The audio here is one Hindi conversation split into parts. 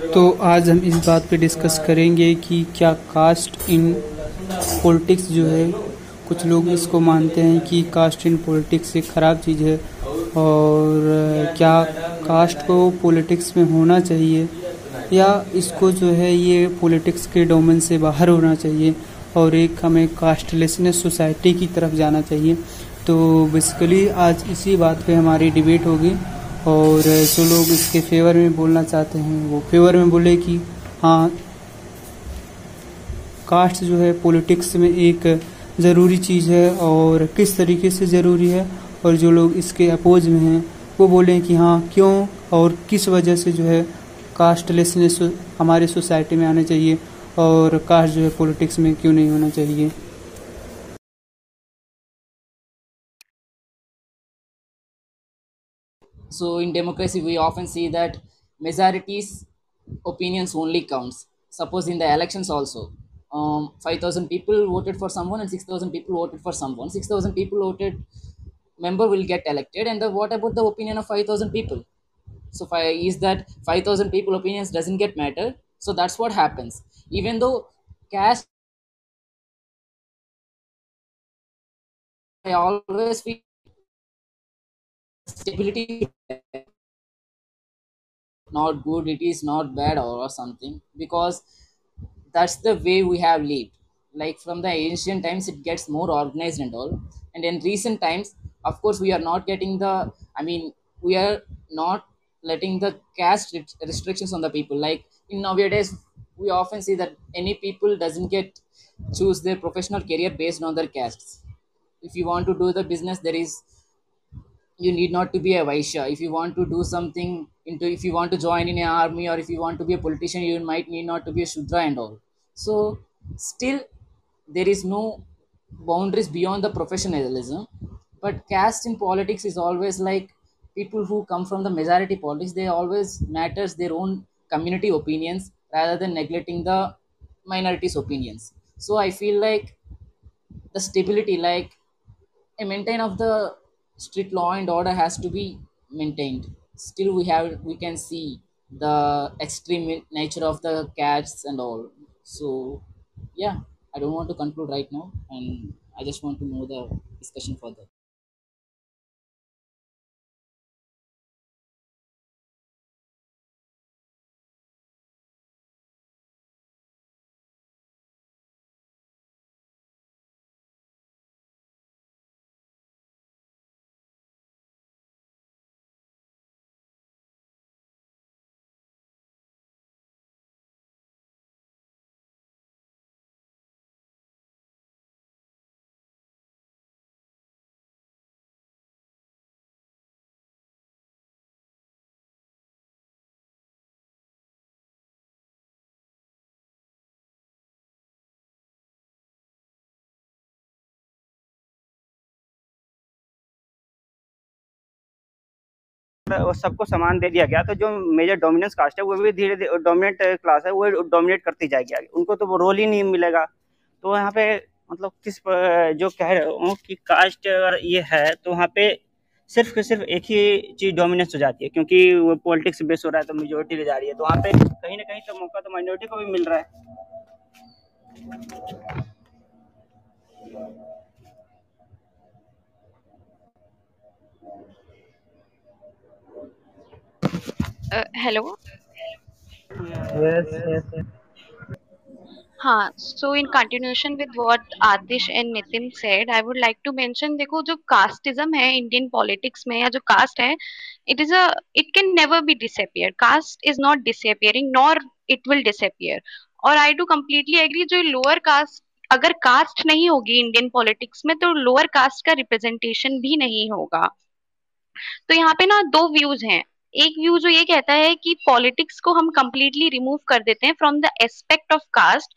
तो आज हम इस बात पे डिस्कस करेंगे कि क्या कास्ट इन पॉलिटिक्स जो है, कुछ लोग इसको मानते हैं कि कास्ट इन पॉलिटिक्स एक ख़राब चीज़ है और क्या कास्ट को पॉलिटिक्स में होना चाहिए या इसको जो है ये पॉलिटिक्स के डोमेन से बाहर होना चाहिए और एक हमें कास्टलेसनेस सोसाइटी की तरफ़ जाना चाहिए। तो बेसिकली आज इसी बात पे हमारी डिबेट होगी। और जो लोग इसके फेवर में बोलना चाहते हैं, वो फेवर में बोले कि हाँ कास्ट जो है पॉलिटिक्स में एक ज़रूरी चीज़ है और किस तरीके से ज़रूरी है और जो लोग इसके अपोज में हैं, वो बोलें कि हाँ क्यों और किस वजह से जो है कास्टलेसनेस हमारे सोसाइटी में आना चाहिए और कास्ट जो है पॉलिटिक्स में क्यों नहीं होना चाहिए। So in democracy, we often see that majorities opinions only counts. Suppose in the elections also, um, 5,000 people voted for someone and 6,000 people voted for someone. 6,000 people voted member will get elected and the, what about the opinion of 5,000 people? So I, is that 5,000 people opinions doesn't get matter. So that's what happens. Even though caste, I always feel stability not good it is not bad or, something because that's the way we have lived. Like from the ancient times it gets more organized and all. And in recent times of course we are not getting the i mean we are not letting the caste restrictions on the people. Like in nowadays we often see that any people doesn't get choose their professional career based on their castes. If you want to do the business there is you need not to be a Vaishya. If you want to do something into, if you want to join in an army or if you want to be a politician, you might need not to be a Shudra and all. So still, there is no boundaries beyond the professionalism. But caste in politics is always like people who come from the majority politics. They always matters their own community opinions rather than neglecting the minorities' opinions. So I feel like the stability, like a maintain of the strict law and order has to be maintained. Still we have we can see the extreme nature of the cats and all. So yeah i don't want to conclude right now and i just want to know the discussion further सबको समान दे दिया गया तो जो मेजर डोमिनेंस कास्ट है, वो भी धीरे धीरे डोमिनेट क्लास है, वो डोमिनेट करती जाएगी आगे। उनको तो वो रोल ही नहीं मिलेगा। तो यहाँ पे मतलब किस जो कह रहे हो कि कास्ट अगर ये है तो वहाँ पे सिर्फ़ सिर्फ़ एक ही चीज़ डोमिनेंस हो जाती है, क्योंकि वो पॉलिटिक्स बेस हो रहा है तो मेजोरिटी ले जा रही है। तो वहाँ पे कहीं ना कहीं तो मौका तो माइनॉरिटी को भी मिल रहा है। हेलो यस यस हाँ so in continuation with what Adish and Nitin said I would like to mention देखो जो कास्टिज्म है इंडियन पॉलिटिक्स में या जो कास्ट है it is a it can never be disappear caste is not disappearing nor it will disappear और आई डू कम्प्लीटली एग्री जो लोअर कास्ट अगर कास्ट नहीं होगी इंडियन पॉलिटिक्स में तो लोअर कास्ट का रिप्रेजेंटेशन भी नहीं होगा। तो यहाँ पे ना दो व्यूज़ हैं। एक व्यू जो ये कहता है कि पॉलिटिक्स को हम कंप्लीटली रिमूव कर देते हैं from the aspect of caste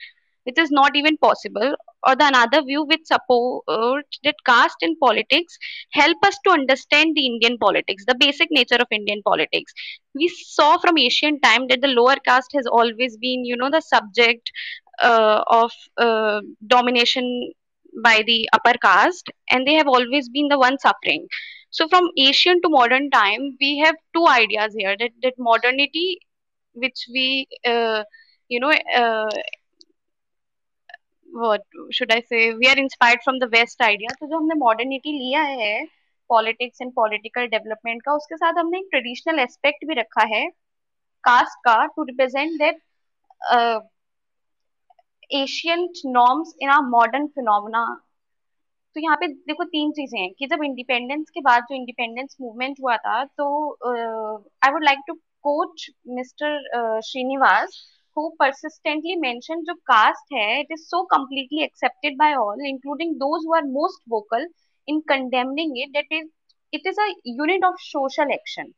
which is not even possible और the another view which support that caste in politics help us to understand the Indian politics the basic nature of Indian politics we saw from ancient time that the lower caste has always been you know the subject of domination by the upper caste and they have always been the one suffering So from ancient to modern time, we have two ideas here that, that modernity which we uh, you know uh, what should I say we are inspired from the west idea तो जो हमने modernity लिया है politics and political development का उसके साथ हमने एक traditional aspect भी रखा है caste का to represent that uh, ancient norms in our modern phenomena तो यहाँ पे देखो तीन चीज़ें हैं कि जब इंडिपेंडेंस के बाद जो इंडिपेंडेंस मूवमेंट हुआ था तो I would like to quote mister Srinivas, who persistently mentioned जो caste है, it is so completely accepted by all, including those who are most vocal in condemning it, that is, it is a of social action.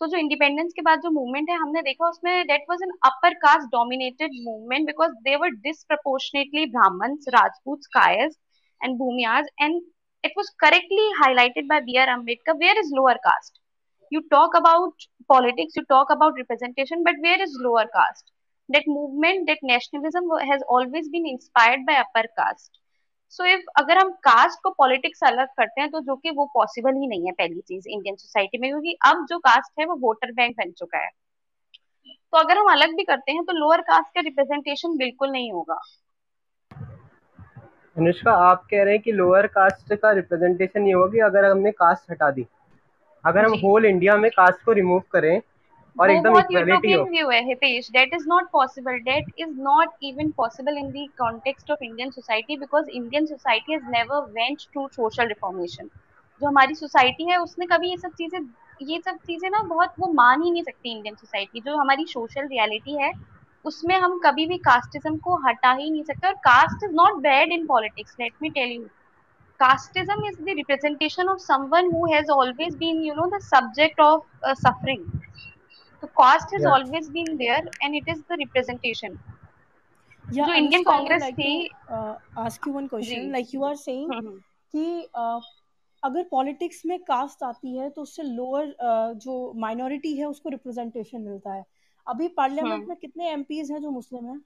तो जो इंडिपेंडेंस के बाद जो मूवमेंट है, हमने देखा उसमें that was an upper caste dominated movement because they were disproportionately Brahmins Rajput कायर्स and bhumiyas and it was correctly highlighted by B.R. Ambedkar where is lower caste you talk about politics you talk about representation but where is lower caste that movement that nationalism has always been inspired by upper caste so if अगर हम कास्ट को पॉलिटिक्स अलग करते हैं तो जो कि वो पॉसिबल ही नहीं है पहली चीज़ इंडियन सोसाइटी में क्योंकि अब जो कास्ट है वो वोटर बैंक बन चुका है तो अगर हम अलग भी करते हैं तो लोअर कास्ट का रिप्रेजेंटेशन बिल्कुल नहीं होगा अनुष्का आप कह रहे हैं कि लोअर कास्ट का रिप्रेजेंटेशन नहीं होगी अगर हमने कास्ट हटा दी अगर हम होल इंडिया में कास्ट को रिमूव करें और एकदम इक्वालिटी हो। view है Hitesh that is not possible. That is not even possible in the context of Indian society because Indian society has never went through social reformation. जो हमारी सोसाइटी है उसने कभी ये सब चीज़ें ये सब चीज़ें ना बहुत वो मान ही नहीं सकती इंडियन सोसाइटी जो हमारी सोशल रियलिटी है उसमें हम कभी भी कास्टिज्म को हटा ही नहीं सकते और caste is not bad in politics let me tell you casteism is the representation of someone who has always been you know the subject of suffering caste has always been there and it is the representation जो इंडियन कांग्रेस थी ask you one question like you are saying कि uh, अगर पॉलिटिक्स में कास्ट आती है तो उससे लोअर uh, जो माइनॉरिटी है उसको रिप्रेजेंटेशन मिलता है। अभी पार्लियामेंट हम्म। में कितने एमपीज हैं जो मुस्लिम हैं?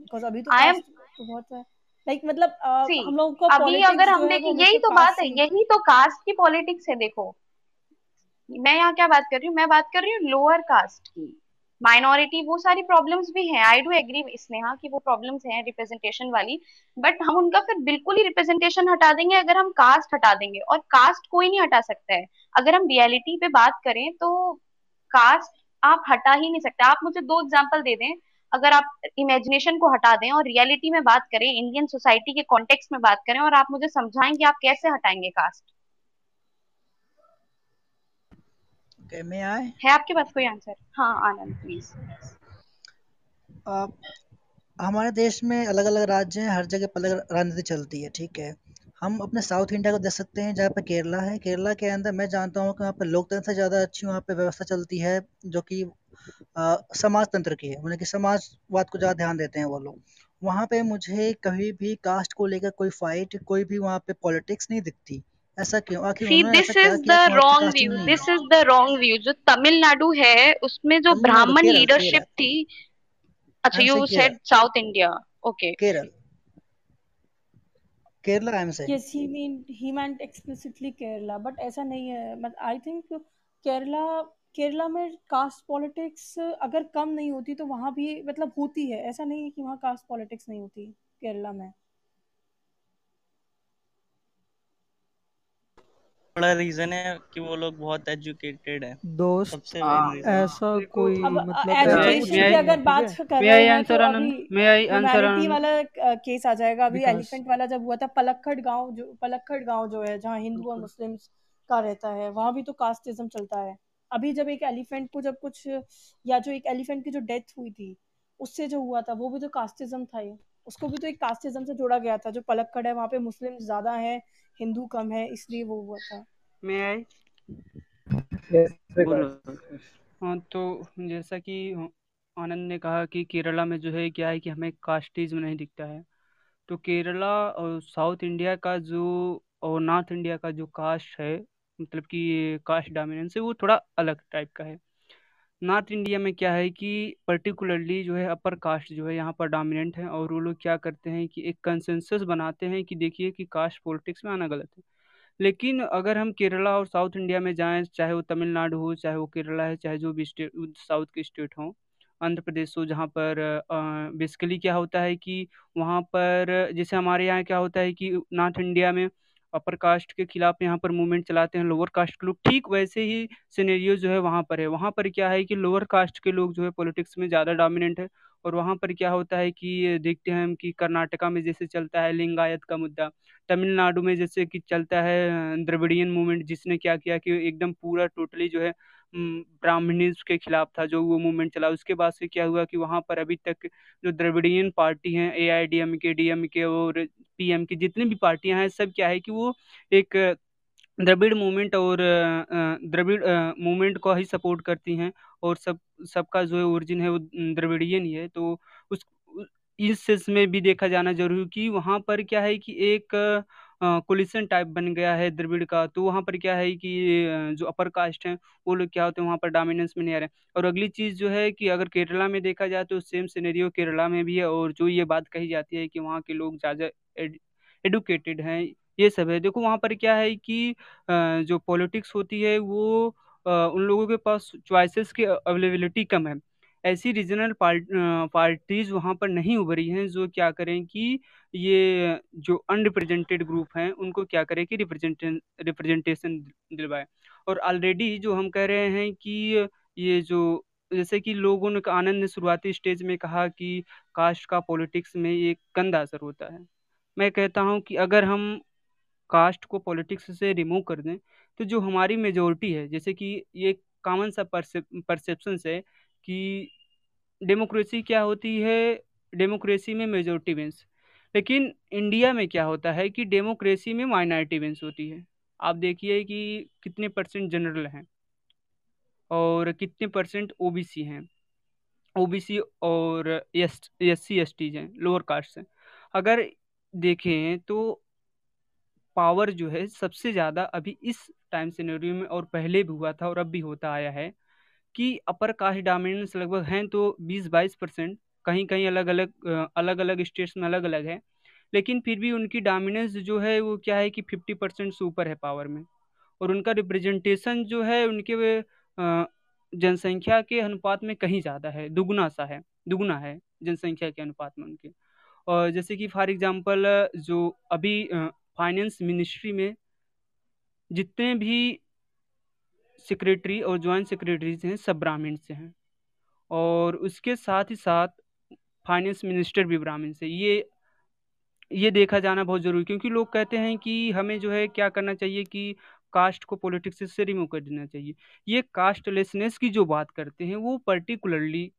बिकॉज़ अभी तो am... तो बहुत है। लाइक like, मतलब हम लोगों को अभी अगर हम देखें यही तो बात है यही तो कास्ट की पॉलिटिक्स है देखो। मैं यहाँ क्या बात कर रही हूँ? मैं बात कर रही हूँ लोअर कास्ट की। माइनॉरिटी वो सारी प्रॉब्लम्स भी हैं। आई डू एग्री स्नेहा कि वो प्रॉब्लम्स हैं रिप्रेजेंटेशन वाली। बट हम उनका फिर बिल्कुल ही रिप्रेजेंटेशन हटा देंगे अगर हम कास्ट हटा देंगे। और कास्ट कोई नहीं हटा सकता है। अगर हम रियलिटी पे बात करें तो कास्ट आप हटा ही नहीं सकते। आप मुझे दो एग्ज़ाम्पल दे दें। अगर आप इमेजिनेशन को हटा दें और रियलिटी में बात करें इंडियन सोसाइटी के कॉन्टेक्स्ट में बात करें और आप मुझे समझाएँ कि आप कैसे हटाएँगे कास्ट okay, may है आपके पास कोई आंसर हाँ आनंद प्लीज़ हमारे देश में अलग अलग राज्य हैं हर जगह अलग राजनीति चलती है ठीक है? हम अपने साउथ इंडिया को देख सकते हैं जहाँ पे केरला है। केरला के अंदर मैं जानता हूँ कि वहाँ पे लोकतंत्र से ज़्यादा अच्छी वहाँ पे व्यवस्था चलती है जो कि समाज तंत्र की है। मतलब कि समाजवाद को ज़्यादा ध्यान देते हैं वो लोग। वहाँ पे मुझे कभी भी कास्ट को लेकर कोई फाइट कोई भी वहाँ पे पॉलिटिक्स नहीं दिखती। ऐसा क्यों? आखिर See, this is the wrong view. This is the wrong view. जो तमिलनाडु है उसमें जो ब्राह्मण लीडरशिप थी। अच्छा you said South India okay Kerala. Kerala I am saying yes he mean he meant explicitly Kerala but ऐसा नहीं है। मतलब आई थिंक केरला केरला में कास्ट पॉलिटिक्स अगर कम नहीं होती तो वहाँ भी मतलब होती है। ऐसा नहीं है कि वहाँ कास्ट पॉलिटिक्स नहीं होती केरला में। बड़ा रीजन है कि वो लोग बहुत एजुकेटेड है। दोस्त सबसे हाँ, ऐसा कोई मतलब एजुकेशन अगर बात कर रहे हैं तो मैं आई आंसर वाला केस आ जाएगा। अभी एलिफेंट वाला जब हुआ था पलक्खड़ गाँव जो पलक्खड़ गाँव जो है जहाँ हिंदू और मुस्लिम का रहता है वहाँ भी तो कास्टिज्म चलता है। अभी जब एक एलिफेंट को जब कुछ या जो एक एलिफेंट की जो डेथ हुई थी उससे जो हुआ था वो भी तो कास्टिज्म था ही। उसको भी तो एक कास्टिज्म से जोड़ा गया था जो पलक्कड़ है वहाँ पे मुस्लिम ज़्यादा है हिंदू कम है इसलिए वो हुआ था। मैं आई हाँ तो जैसा कि आनंद ने कहा कि केरला में जो है क्या है कि हमें कास्टिज्म नहीं दिखता है। तो केरला और साउथ इंडिया का जो और नॉर्थ इंडिया का जो कास्ट है मतलब कि कास्ट डोमिनेंस है वो थोड़ा अलग टाइप का है। नॉर्थ इंडिया में क्या है कि पर्टिकुलरली जो है अपर कास्ट जो है यहाँ पर डोमिनेंट है और वो लोग क्या करते हैं कि एक कंसेंसस बनाते हैं कि देखिए कि कास्ट पॉलिटिक्स में आना गलत है। लेकिन अगर हम केरला और साउथ इंडिया में जाएँ, चाहे वो तमिलनाडु हो, चाहे वो केरला है, चाहे जो भी स्टेट साउथ के स्टेट हों, आंध्र प्रदेश हो, जहाँ पर बेसिकली क्या होता है कि वहाँ पर जैसे हमारे यहाँ क्या होता है कि नॉर्थ इंडिया में अपर कास्ट के खिलाफ यहाँ पर मूवमेंट चलाते हैं लोअर कास्ट के लोग, ठीक वैसे ही सिनेरियो जो है वहाँ पर है। वहाँ पर क्या है कि लोअर कास्ट के लोग जो है पॉलिटिक्स में ज़्यादा डोमिनेंट है और वहाँ पर क्या होता है कि देखते हैं हम कि कर्नाटका में जैसे चलता है लिंगायत का मुद्दा, तमिलनाडु में जैसे कि चलता है द्रविडियन मूवमेंट जिसने क्या किया कि एकदम पूरा टोटली जो है ब्राह्मणिज्म के खिलाफ था जो वो मूवमेंट चला। उसके बाद से क्या हुआ कि वहाँ पर अभी तक जो द्रविडियन पार्टी हैं A I D M K D M K और पी एम की, जितनी भी पार्टियाँ हैं, सब क्या है कि वो एक द्रविड़ मूवमेंट और द्रविड़ मूवमेंट को ही सपोर्ट करती हैं और सब, सबका जो ओरिजिन है वो द्रविड़ियन ही है। तो उस इस में भी देखा जाना ज़रूरी कि वहाँ पर क्या है कि एक कोलिशन टाइप बन गया है द्रविड़ का। तो वहाँ पर क्या है कि जो अपर कास्ट हैं, वो लोग क्या होते हैं, वहाँ पर डोमिनेंस में नहीं आ रहे और अगली चीज़ जो है कि अगर केरला में देखा जाए तो सेम सिनेरियो केरला में भी है और जो ये बात कही जाती है कि वहाँ के लोग ज़्यादा एडुकेटेड हैं, ये सब है। देखो वहाँ पर क्या है कि जो पॉलिटिक्स होती है वो उन लोगों के पास चॉइसेस की अवेलेबिलिटी कम है। ऐसी रीजनल पार्ट पार्टीज़ वहाँ पर नहीं उभरी हैं जो क्या करें कि ये जो अनरिप्रेजेंटेड ग्रुप हैं उनको क्या करें कि रिप्रेजेंटेशन रिप्रेजेंटेशन दिलवाए। और ऑलरेडी जो हम कह रहे हैं कि ये जो, जैसे कि लोगों ने आनंद ने शुरुआती स्टेज में कहा कि कास्ट का पॉलिटिक्स में एक गंदा असर होता है। मैं कहता हूँ कि अगर हम कास्ट को पॉलिटिक्स से रिमूव कर दें तो जो हमारी मेजोरिटी है, जैसे कि ये कॉमन सा परसेप्शन है कि डेमोक्रेसी क्या होती है? डेमोक्रेसी में मेजोरिटी विंस लेकिन इंडिया में क्या होता है कि डेमोक्रेसी में माइनॉरिटी विंस होती है। आप देखिए कि कितने परसेंट जनरल हैं और कितने परसेंट ओबीसी हैं। ओबीसी और S S C S Ts हैं लोअर कास्ट हैं। अगर देखें तो पावर जो है सबसे ज़्यादा अभी इस टाइम सिनेरियो में और पहले भी हुआ था और अब भी होता आया है। कि अपर कास्ट डोमिनेंस लगभग हैं तो 20-22 परसेंट कहीं कहीं अलग अलग अलग अलग स्टेट्स में अलग अलग है। लेकिन फिर भी उनकी डोमिनेंस जो है वो क्या है कि 50 परसेंट से ऊपर है पावर में। और उनका रिप्रेजेंटेशन जो है उनके जनसंख्या के अनुपात में कहीं ज़्यादा है, दुगुना सा है, दुगुना है जनसंख्या के अनुपात में उनके। और जैसे कि फॉर एग्जांपल जो अभी फाइनेंस मिनिस्ट्री में जितने भी सेक्रेटरी और ज्वाइंट सेक्रेटरीज हैं, सब ब्राह्मण से हैं। और उसके साथ ही साथ फाइनेंस मिनिस्टर भी ब्राह्मण से ये ये देखा जाना बहुत ज़रूरी क्योंकि लोग कहते हैं कि हमें जो है क्या करना चाहिए कि कास्ट को पॉलिटिक्स से रिमूव कर देना चाहिए। ये कास्टलेसनेस की जो बात करते हैं, वो पर्टिकुलरली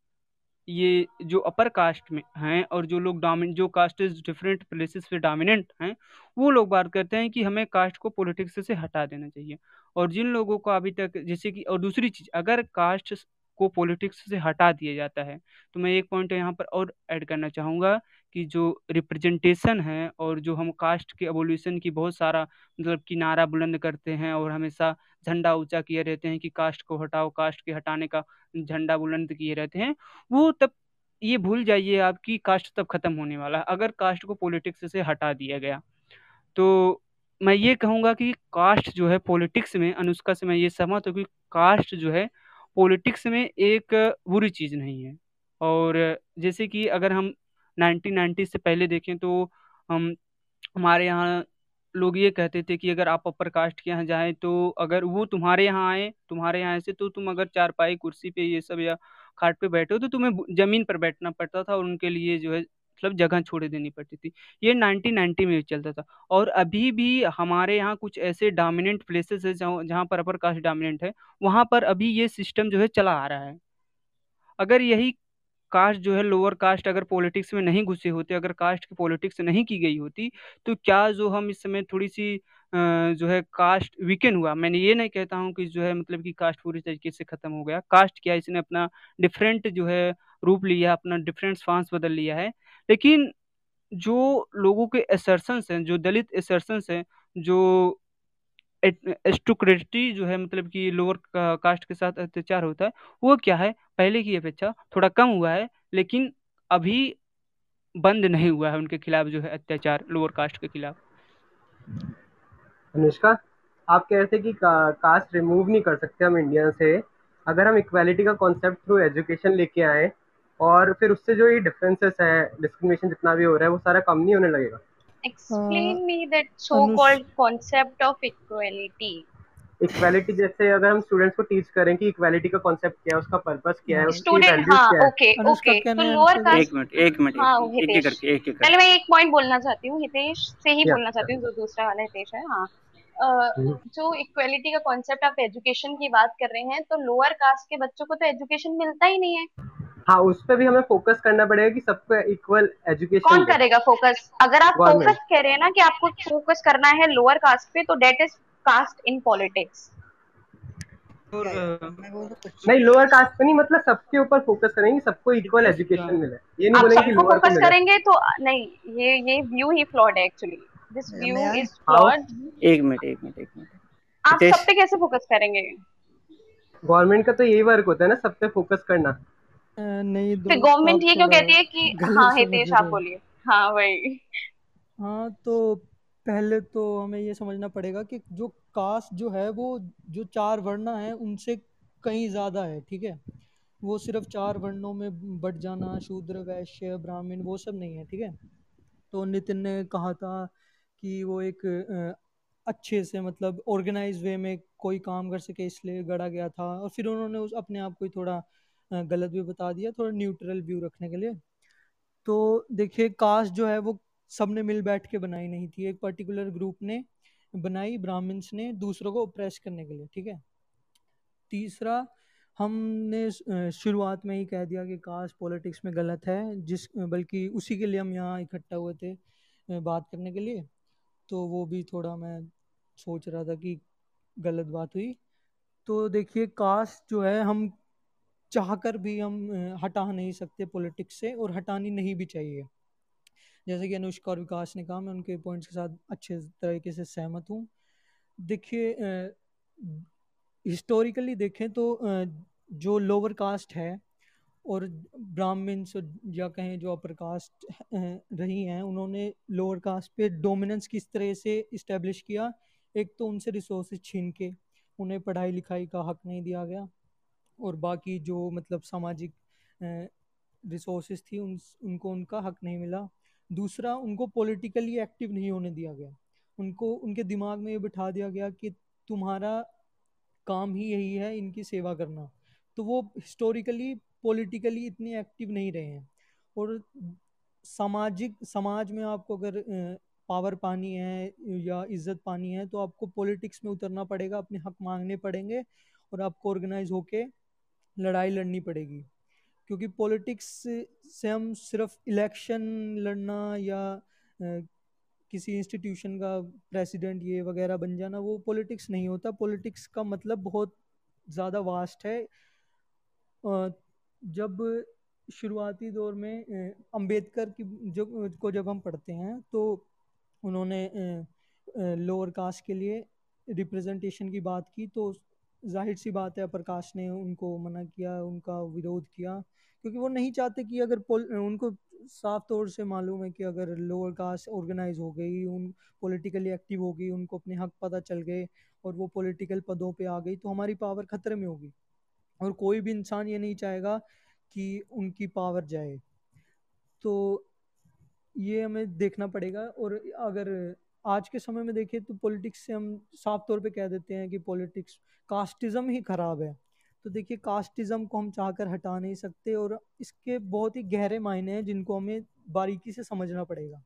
ये जो अपर कास्ट में हैं और जो लोग डोमिन जो कास्ट डिफरेंट प्लेसेस पे डोमिनेंट हैं, वो लोग बात करते हैं कि हमें कास्ट को पॉलिटिक्स से हटा देना चाहिए। और जिन लोगों को अभी तक जैसे कि, और दूसरी चीज़, अगर कास्ट को पॉलिटिक्स से हटा दिया जाता है तो मैं एक पॉइंट यहाँ पर और ऐड करना चाहूँगा कि जो रिप्रेजेंटेशन है और जो हम कास्ट के एवोल्यूशन की बहुत सारा मतलब कि नारा बुलंद करते हैं और हमेशा झंडा ऊँचा किए रहते हैं कि कास्ट को हटाओ, कास्ट के हटाने का झंडा बुलंद किए रहते हैं, वो तब, ये भूल जाइए आपकी कास्ट तब खत्म होने वाला है, अगर कास्ट को पॉलिटिक्स से हटा दिया गया। तो मैं ये कहूँगा कि कास्ट जो है पॉलिटिक्स में, अनुष्का से मैं ये सहमत हूँ कि कास्ट जो है पॉलिटिक्स में एक बुरी चीज़ नहीं है। और जैसे कि अगर हम 1990 से पहले देखें तो हम, हमारे यहाँ लोग ये कहते थे कि अगर आप अपर कास्ट के यहाँ जाएँ तो अगर वो तुम्हारे यहाँ आए, तुम्हारे यहाँ से तो तुम अगर चारपाई कुर्सी पे ये सब या खाट पे बैठे हो तो तुम्हें ज़मीन पर बैठना पड़ता था और उनके लिए जो है मतलब जगह छोड़ देनी पड़ती थी। ये 1990 में चलता था। और अभी भी हमारे यहाँ कुछ ऐसे डोमिनेंट प्लेसेस है जहाँ पर अपर कास्ट डोमिनेंट है, वहाँ पर अभी ये सिस्टम जो है चला आ रहा है। अगर यही कास्ट जो है लोअर कास्ट अगर पॉलिटिक्स में नहीं घुसे होते, अगर कास्ट की पॉलिटिक्स नहीं की गई होती तो क्या जो हम इस समय थोड़ी सी जो है कास्ट वीकेंड हुआ? मैंने ये नहीं कहता हूँ कि जो है मतलब कि कास्ट पूरी तरीके से खत्म हो गया। कास्ट क्या इसने अपना डिफरेंट जो है रूप लिया, अपना डिफरेंट फांस बदल लिया है? लेकिन जो लोगों के असर्सन्स हैं जो दलित असर्सन्स हैं जो एस्टोक्रेटी जो है मतलब कि लोअर कास्ट के साथ अत्याचार होता है वो क्या है? पहले की अपेक्षा थोड़ा कम हुआ है लेकिन अभी बंद नहीं हुआ है उनके खिलाफ जो है अत्याचार लोअर कास्ट के खिलाफ। अनुष्का आप कह रहे थे कि का, कास्ट रिमूव नहीं कर सकते हम इंडिया से। अगर हम इक्वालिटी का कॉन्सेप्ट थ्रू एजुकेशन लेके आए और फिर उससे जो ये डिफरेंसेस है डिस्क्रिमिनेशन जितना भी हो रहा है वो सारा कम नहीं होने लगेगा। Explain uh, me that so called concept of equality equality जैसे अगर हम स्टूडेंट्स को टीच करें कि इक्वालिटी का कॉन्सेप्ट क्या है उसका पर्पस क्या है उसकी वैल्यूज़ हाँ, क्या है। ओके ओके तो लोअर कास्ट एक मिनट एक मिनट हाँ, एक एक करके एक एक पहले मैं एक पॉइंट बोलना चाहती हूँ हितेश से ही बोलना चाहती हूँ जो दूसरा वाला हितेश है हाँ। हम्म। जो इक्वालिटी का कॉन्सेप्ट आप एजुकेशन की बात कर रहे हैं तो लोअर कास्ट के बच्चों को तो एजुकेशन मिलता ही नहीं है। हाँ उस पर भी हमें फोकस करना पड़ेगा कि सबको इक्वल एजुकेशन कौन करेगा फोकस अगर आप फोकस कह रहे हैं ना कि आपको फोकस करना है लोअर कास्ट पे तो that is caste in politics नहीं लोअर कास्ट पे नहीं मतलब सबके ऊपर फोकस करेंगे सबको इक्वल एजुकेशन मिले। ये नहीं बोलेंगे कि लोअर फोकस करेंगे तो नहीं ये ये व्यू ही फ्लॉड है actually this view is flawed एक मिनट एक मिनट एक मिनट। आप सब पे कैसे फोकस करेंगे? गवर्नमेंट का तो यही वर्क होता है ना सब पे फोकस करना। नहीं तो गवर्नमेंट ये क्यों कहती है कि हाँ हितेश आप बोलिए। हाँ वही। हाँ तो पहले तो हमें ये समझना पड़ेगा कि जो कास्ट जो है वो जो चार वर्ण है उनसे कहीं ज़्यादा है ठीक है? वो सिर्फ़ चार वर्णों में बढ़ जाना शूद्र वैश्य ब्राह्मण वो सब नहीं है ठीक है? तो नितिन ने कहा था कि वो एक अच्छे से मतलब ऑर्गेनाइज वे में कोई काम कर सके इसलिए गढ़ा गया था। और फिर उन्होंने उस अपने आप को थोड़ा गलत भी बता दिया थोड़ा न्यूट्रल व्यू रखने के लिए। तो देखिए कास्ट जो है वो सबने मिल बैठ के बनाई नहीं थी। एक पर्टिकुलर ग्रुप ने बनाई, ब्राह्मण्स ने दूसरों को ओप्रेस करने के लिए, ठीक है? तीसरा, हमने शुरुआत में ही कह दिया कि कास्ट पॉलिटिक्स में गलत है, जिस, बल्कि उसी के लिए हम यहाँ इकट्ठा हुए थे बात करने के लिए। तो वो भी थोड़ा मैं सोच रहा था कि गलत बात हुई। तो देखिए कास्ट जो है, हम चाहकर भी हम हटा नहीं सकते पॉलिटिक्स से और हटानी नहीं भी चाहिए। जैसे कि अनुष्का और विकास ने कहा, मैं उनके पॉइंट्स के साथ अच्छे तरीके से सहमत हूँ। देखिए हिस्टोरिकली देखें तो जो लोअर कास्ट है और ब्राह्मण्स या कहें जो अपर कास्ट रही हैं, उन्होंने लोअर कास्ट पे डोमिनेंस किस तरह से इस्टेब्लिश किया, एक तो उनसे रिसोर्स छीन के, उन्हें पढ़ाई लिखाई का हक नहीं दिया गया और बाकी जो मतलब सामाजिक रिसोर्स थी उन, उनको उनका हक नहीं मिला। दूसरा, उनको पॉलिटिकली एक्टिव नहीं होने दिया गया। उनको, उनके दिमाग में ये बिठा दिया गया कि तुम्हारा काम ही यही है इनकी सेवा करना। तो वो हिस्टोरिकली पॉलिटिकली इतने एक्टिव नहीं रहे हैं। और सामाजिक, समाज में आपको अगर पावर पानी है या इज़्ज़त पानी है तो आपको पॉलिटिक्स में उतरना पड़ेगा, अपने हक मांगने पड़ेंगे और आपको ऑर्गेनाइज होके लड़ाई लड़नी पड़ेगी। क्योंकि पॉलिटिक्स से हम सिर्फ़ इलेक्शन लड़ना या किसी इंस्टीट्यूशन का प्रेसिडेंट ये वगैरह बन जाना, वो पॉलिटिक्स नहीं होता। पॉलिटिक्स का मतलब बहुत ज़्यादा वास्ट है। जब शुरुआती दौर में अंबेडकर की जो को जब हम पढ़ते हैं तो उन्होंने लोअर कास्ट के लिए रिप्रेजेंटेशन की बात की तो ज़ाहिर सी बात है, प्रकाश ने उनको मना किया, उनका विरोध किया, क्योंकि वो नहीं चाहते कि अगर उनको साफ़ तौर से मालूम है कि अगर लोअर कास्ट ऑर्गेनाइज हो गई, उन, पॉलिटिकली एक्टिव हो गई, उनको अपने हक पता चल गए और वो पॉलिटिकल पदों पे आ गई तो हमारी पावर खतरे में होगी। और कोई भी इंसान ये नहीं चाहेगा कि उनकी पावर जाए। तो ये हमें देखना पड़ेगा और अगर आज के समय में देखें तो पॉलिटिक्स से हम साफ़ तौर पे कह देते हैं कि पॉलिटिक्स कास्टिज्म ही खराब है। तो देखिए कास्टिज्म को हम चाहकर हटा नहीं सकते और इसके बहुत ही गहरे मायने हैं जिनको हमें बारीकी से समझना पड़ेगा।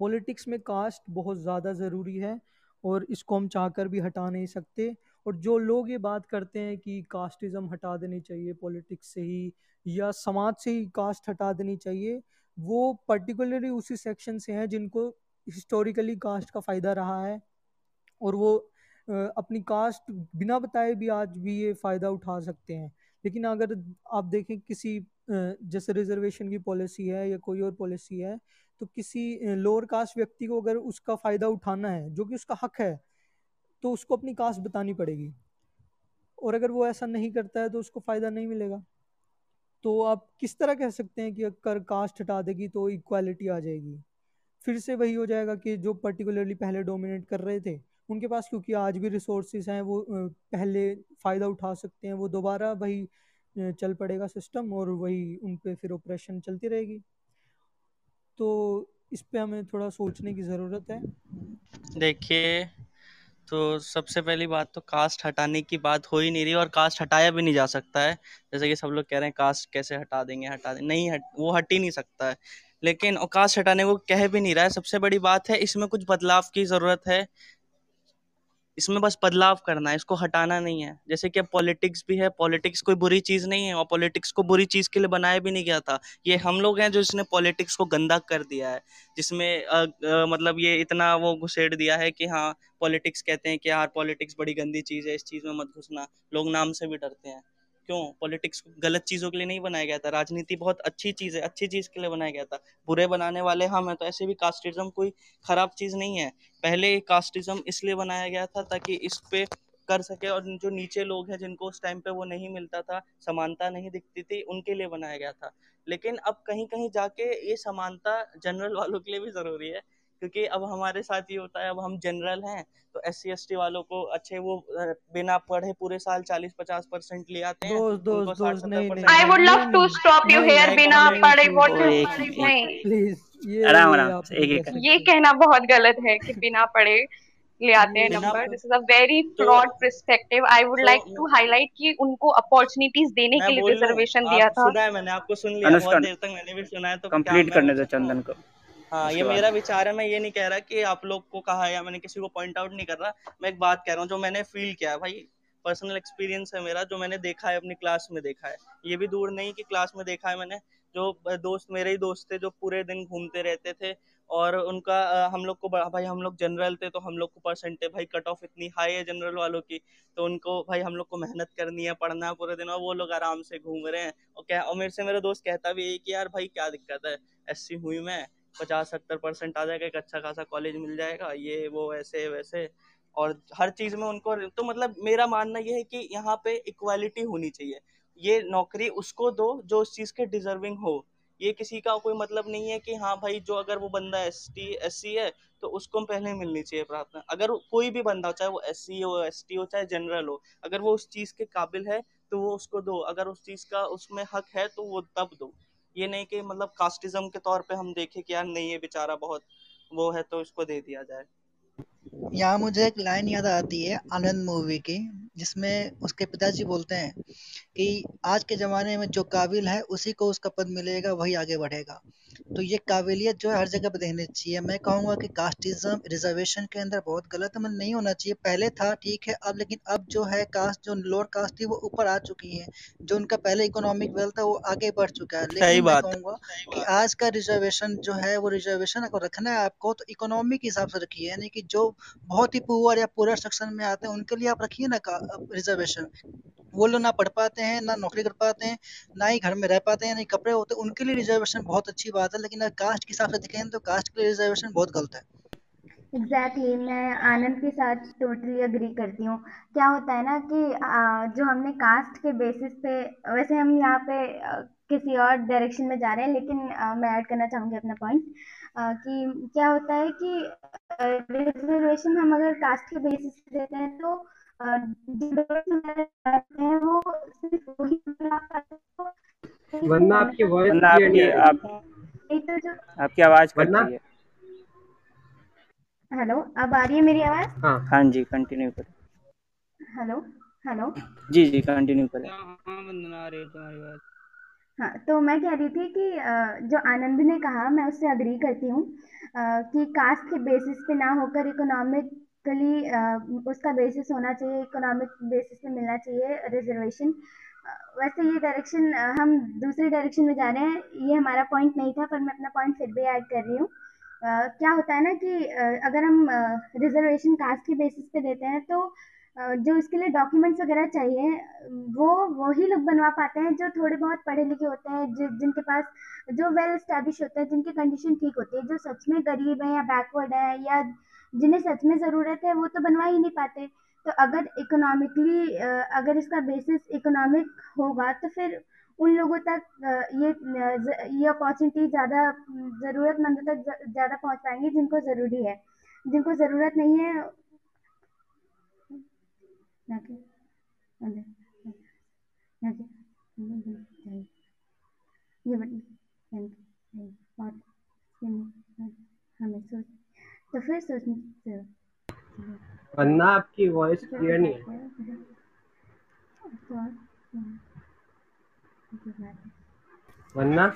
पॉलिटिक्स में कास्ट बहुत ज़्यादा ज़रूरी है और इसको हम चाहकर भी हटा नहीं सकते और जो लोग ये बात करते हैं कि कास्टिज्म हटा देनी चाहिए पॉलिटिक्स से ही या समाज से ही कास्ट हटा देनी चाहिए, वो पर्टिकुलरली उसी सेक्शन से हैं जिनको हिस्टोरिकली कास्ट का फ़ायदा रहा है और वो अपनी कास्ट बिना बताए भी आज भी ये फ़ायदा उठा सकते हैं। लेकिन अगर आप देखें किसी जैसे रिजर्वेशन की पॉलिसी है या कोई और पॉलिसी है तो किसी लोअर कास्ट व्यक्ति को अगर उसका फ़ायदा उठाना है, जो कि उसका हक है तो उसको अपनी कास्ट बतानी पड़ेगी। और अगर वो ऐसा नहीं करता है तो उसको फ़ायदा नहीं मिलेगा। तो आप किस तरह कह सकते हैं कि अगर कास्ट हटा देगी तो इक्वालिटी आ जाएगी? फिर से वही हो जाएगा कि जो पर्टिकुलरली पहले डोमिनेट कर रहे थे, उनके पास क्योंकि आज भी रिसोर्सेज हैं, वो पहले फ़ायदा उठा सकते हैं, वो दोबारा वही चल पड़ेगा सिस्टम और वही उन पर फिर ऑपरेशन चलती रहेगी। तो इस पे हमें थोड़ा सोचने की ज़रूरत है। देखिए तो सबसे पहली बात तो कास्ट हटाने की बात हो ही नहीं रही और कास्ट हटाया भी नहीं जा सकता है। जैसे कि सब लोग कह रहे हैं कास्ट कैसे हटा देंगे हटा देंगे नहीं हट वो हट ही नहीं सकता है। लेकिन कास्ट हटाने को कह भी नहीं रहा है। सबसे बड़ी बात है इसमें कुछ बदलाव की ज़रूरत है। इसमें बस बदलाव करना है इसको हटाना नहीं है। जैसे कि अब पॉलिटिक्स भी है पॉलिटिक्स कोई बुरी चीज़ नहीं है और पॉलिटिक्स को बुरी चीज़ के लिए बनाया भी नहीं गया था। ये हम लोग हैं जो इसने पॉलिटिक्स को गंदा कर दिया है जिसमें आ, आ, मतलब ये इतना वो घुसेड़ दिया है कि हाँ पॉलिटिक्स कहते हैं कि यार पॉलिटिक्स बड़ी गंदी चीज़ है इस चीज़ में मत घुसना। लोग नाम से भी डरते हैं। क्यों? पॉलिटिक्स गलत चीज़ों के लिए नहीं बनाया गया था। राजनीति बहुत अच्छी चीज़ है, अच्छी चीज़ के लिए बनाया गया था। बुरे बनाने वाले हम हैं तो ऐसे भी कास्टिज्म कोई ख़राब चीज़ नहीं है। पहले कास्टिज्म इसलिए बनाया गया था ताकि इस पे कर सके और जो नीचे लोग हैं, जिनको उस टाइम पे वो नहीं मिलता था, समानता नहीं दिखती थी, उनके लिए बनाया गया था। लेकिन अब कहीं कहीं जाके ये समानता जनरल वालों के लिए भी ज़रूरी है। क्योंकि अब हमारे साथ ये होता है अब हम जनरल हैं तो एस सी वालों को अच्छे वो बिना पढ़े पूरे साल चालीस पचास परसेंट ले आते हैं दोस्त दोस्त दोस्त नहीं नहीं I would love to stop you here बिना पढ़े व्हाट प्लीज़ कहना बहुत गलत है कि बिना पढ़े ले आते हैं number this is a very flawed perspective I would like to highlight कि उनको अपॉर्चुनिटीज़ देने के लिए रिजर्वेशन दिया था। सुना है मैंने आपको सुन लिया बहुत देर तक मैंने भी सुना है तो कंप्लीट करने दो चंदन को। हाँ ये मेरा विचार है मैं ये नहीं कह रहा कि आप लोग को कहा या मैंने किसी को पॉइंट आउट नहीं कर रहा। मैं एक बात कह रहा हूँ जो मैंने फील किया है भाई पर्सनल एक्सपीरियंस है मेरा जो मैंने देखा है अपनी क्लास में देखा है। ये भी दूर नहीं कि क्लास में देखा है मैंने जो दोस्त मेरे ही दोस्त थे जो पूरे दिन घूमते रहते थे और उनका हम लोग को भाई हम लोग जनरल थे तो हम लोग को परसेंटेज भाई कट ऑफ़ इतनी हाई है जनरल वालों की तो उनको भाई हम लोग को मेहनत करनी है पढ़ना है पूरे दिन और वो लोग आराम से घूम रहे हैं। और क्या और मेरे से मेरा दोस्त कहता भी है कि यार भाई क्या दिक्कत है? एस हुई मैं। पचास सत्तर परसेंट आ जाएगा, एक अच्छा खासा कॉलेज मिल जाएगा, ये, वो ऐसे वैसे। और हर चीज़ में उनको तो मतलब मेरा मानना ये है कि यहाँ पे इक्वालिटी होनी चाहिए। ये नौकरी उसको दो जो उस चीज़ के डिजर्विंग हो। ये किसी का कोई मतलब नहीं है कि हाँ भाई, जो अगर वो बंदा एस टी एस सी है तो उसको पहले मिलनी चाहिए प्रार्थना। अगर कोई भी बंदा हो, चाहे वो एस सी हो एस टी हो, चाहे जनरल हो, अगर वो उस चीज़ के काबिल है तो वो उसको दो। अगर उस चीज़ का उसमें हक है तो वो तब दो। ये नहीं कि मतलब कास्टिज्म के तौर पे हम देखें कि यार नहीं, ये बेचारा बहुत वो है तो इसको दे दिया जाए। यहाँ मुझे एक लाइन याद आती है आनंद मूवी की जिसमें उसके पिताजी बोलते हैं कि आज के ज़माने में जो काबिल है उसी को उसका पद मिलेगा वही आगे बढ़ेगा। तो ये काबिलियत जो है हर जगह पर देखनी चाहिए। मैं कहूँगा कि कास्टिज्म रिजर्वेशन के अंदर बहुत गलत अमल नहीं होना चाहिए। पहले था ठीक है अब लेकिन अब जो है कास्ट जो लोअर कास्ट थी वो ऊपर आ चुकी है। जो उनका पहले इकोनॉमिक वेल्थ था वो आगे बढ़ चुका है। लेकिन मैं कहूँगा कि आज का रिजर्वेशन जो है वो रिजर्वेशन अगर रखना है आपको तो इकोनॉमिक हिसाब से रखिए। यानी कि जो बहुत ही पुअर या पुअर सेक्शन में आते हैं उनके लिए आप रखिए ना रिजर्वेशन वो लोग ना पढ़ पाते हैं ना नौकरी कर पाते हैं ना ही घर में रह पाते हैं ना ही कपड़े होते हैं उनके लिए रिजर्वेशन बहुत अच्छी बात है लेकिन अगर कास्ट के हिसाब से देखें तो कास्ट के लिए रिजर्वेशन बहुत गलत है। एग्जैक्टली exactly, मैं आनंद के साथ टोटली अग्री करती हूँ। क्या होता है ना कि जो हमने कास्ट के बेसिस पे वैसे हम यहाँ पे किसी और डायरेक्शन में जा रहे हैं लेकिन मैं ऐड करना चाहूँगी अपना पॉइंट कि क्या होता है कि रिजर्वेशन हम अगर कास्ट के बेसिस पे देते हैं तो वो सिर्फ़ वही वरना आपकी वॉइस आपकी आप आपकी आवाज़ कट रही है। हेलो अब आ रही है मेरी आवाज़? हाँ। हाँ जी कंटिन्यू करें। Hello hello. जी जी कंटिन्यू करें। हाँ तो मैं कह रही थी कि जो आनंद ने कहा, मैं उससे अग्री करती हूँ कि कास्ट के बेसिस पे ना होकर इकोनॉमिकली उसका बेसिस होना चाहिए इकोनॉमिक बेसिस पे मिलना चाहिए रिजर्वेशन वैसे ये डायरेक्शन हम दूसरे डायरेक्शन में जा रहे हैं, ये हमारा पॉइंट नहीं था, पर मैं अपना पॉइंट फिर भी ऐड कर रही हूँ। क्या होता है ना कि अगर हम रिजर्वेशन कास्ट के बेसिस पे देते हैं तो जो इसके लिए डॉक्यूमेंट्स वगैरह चाहिए वो वही लोग बनवा पाते हैं जो थोड़े बहुत पढ़े लिखे होते हैं जि, जिनके पास जो वेल स्टैब्लिश होते हैं जिनकी कंडीशन ठीक होती है जो सच में गरीब है या बैकवर्ड है या जिन्हें सच में ज़रूरत है वो तो बनवा ही नहीं पाते। तो अगर इकोनॉमिकली अगर इसका बेसिस इकोनॉमिक होगा तो फिर उन लोगों तक ये ये अपॉर्चुनिटी ज़्यादा ज़रूरतमंदों तक ज़्यादा पहुँच पाएँगी जिनको ज़रूरी है। जिनको ज़रूरत नहीं है Okay. Okay. Okay. Okay. ये बात हमें सोच तो फिर सोचने वरना आपकी वॉइस क्लियर नहीं है। वरना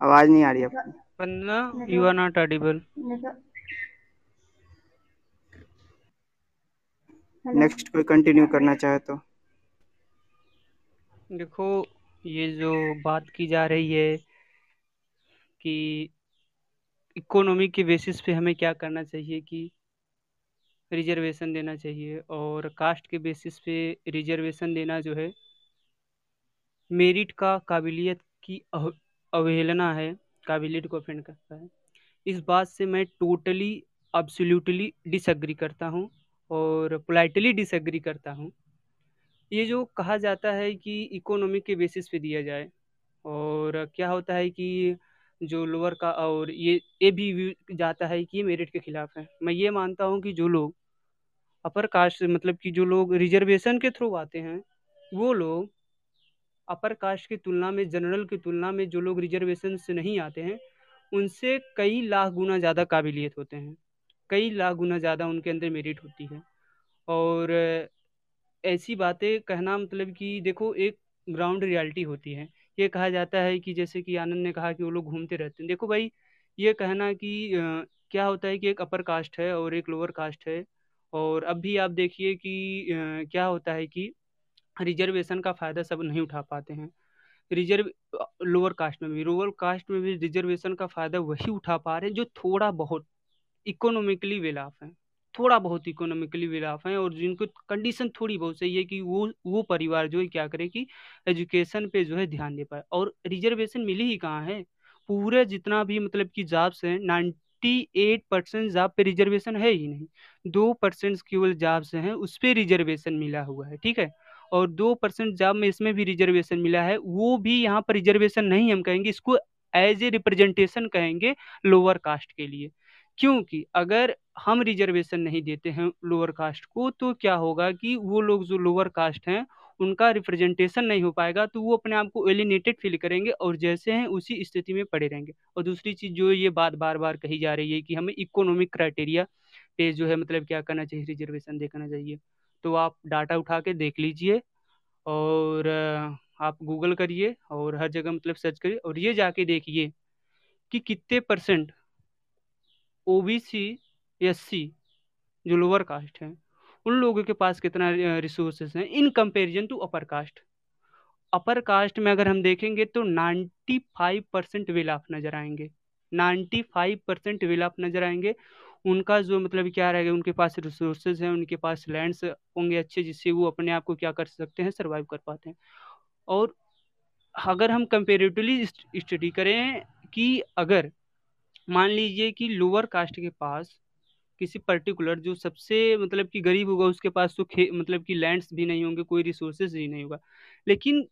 आवाज़ नहीं आ रही आपकी वरना you are not audible next कोई कंटिन्यू करना चाहे तो। देखो ये जो बात की जा रही है कि इकोनॉमी के बेसिस पे हमें क्या करना चाहिए कि रिजर्वेशन देना चाहिए और कास्ट के बेसिस पे रिजर्वेशन देना जो है मेरिट का काबिलियत की अवहेलना है काबिलियत को ऑफेंड करता है। इस बात से मैं टोटली अब्सोल्युटली डिसएग्री करता हूँ और पोलाइटली डिसएग्री करता हूँ। ये जो कहा जाता है कि इकोनॉमिक के बेसिस पे दिया जाए और क्या होता है कि जो लोअर का और ये ये भी जाता है कि ये मेरिट के खिलाफ है। मैं ये मानता हूँ कि जो लोग अपर कास्ट मतलब कि जो लोग रिजर्वेशन के थ्रू आते हैं, वो लोग अपर कास्ट की तुलना में, जनरल की तुलना में जो लोग रिजर्वेशन से नहीं आते हैं, उनसे कई लाख गुना ज़्यादा काबिलियत होते हैं। कई लाख गुना ज़्यादा उनके अंदर मेरिट होती है। और ऐसी बातें कहना मतलब कि देखो, एक ग्राउंड रियलिटी होती है। ये कहा जाता है कि जैसे कि आनंद ने कहा कि वो लोग घूमते रहते हैं। देखो भाई, ये कहना कि क्या होता है कि एक अपर कास्ट है और एक लोअर कास्ट है। और अब भी आप देखिए कि क्या होता है कि रिजर्वेशन का फ़ायदा सब नहीं उठा पाते हैं। रिज़र्व लोअर कास्ट में भी लोअर कास्ट में भी रिजर्वेशन का फ़ायदा वही उठा पा रहे हैं जो थोड़ा बहुत इकोनॉमिकली वेल ऑफ़ है। थोड़ा बहुत इकोनॉमिकली वेल ऑफ़ हैं और जिनको कंडीशन थोड़ी बहुत सही है कि वो वो परिवार जो है क्या करे कि एजुकेशन पे जो है ध्यान दे पाए। और रिजर्वेशन मिली ही कहाँ है? पूरे जितना भी मतलब कि जॉब्स हैं नाइन्टी एट परसेंट जॉब पे रिजर्वेशन है ही नहीं। दो परसेंट केवल जॉब्स हैं, उस पर रिजर्वेशन मिला हुआ है, ठीक है? और दो परसेंट जॉब में इसमें भी रिजर्वेशन मिला है, वो भी यहाँ पर रिजर्वेशन नहीं हम कहेंगे, इसको एज ए रिप्रेजेंटेशन कहेंगे लोअर कास्ट के लिए। क्योंकि अगर हम रिजर्वेशन नहीं देते हैं लोअर कास्ट को तो क्या होगा कि वो लोग जो लोअर कास्ट हैं, उनका रिप्रेजेंटेशन नहीं हो पाएगा तो वो अपने आप को एलिनेटेड फील करेंगे और जैसे हैं उसी स्थिति में पड़े रहेंगे। और दूसरी चीज़ जो ये बात बार बार कही जा रही है कि हमें इकोनॉमिक क्राइटेरिया पे जो है मतलब क्या करना चाहिए रिजर्वेशन देखना चाहिए। तो आप डाटा उठा के देख लीजिए और आप गूगल करिए और हर जगह मतलब सर्च करिए और ये जाके देखिए कि कितने परसेंट ओबीसी एससी जो लोअर कास्ट हैं, उन लोगों के पास कितना रिसोर्सेज हैं in comparison to upper caste upper caste में अगर हम देखेंगे तो 95 परसेंट विल नज़र आएँगे। 95 परसेंट विल नज़र आएँगे उनका जो मतलब क्या रहेगा उनके पास रिसोर्सेज हैं, उनके पास लैंड्स होंगे अच्छे, जिससे वो अपने आप को क्या कर सकते हैं सर्वाइव कर पाते हैं। और अगर हम कंपेरेटिवली स्टडी करें कि अगर मान लीजिए कि लोअर कास्ट के पास किसी पर्टिकुलर जो सबसे मतलब कि गरीब होगा, उसके पास तो खे मतलब कि लैंड्स भी नहीं होंगे, कोई रिसोर्सेज भी नहीं होगा। लेकिन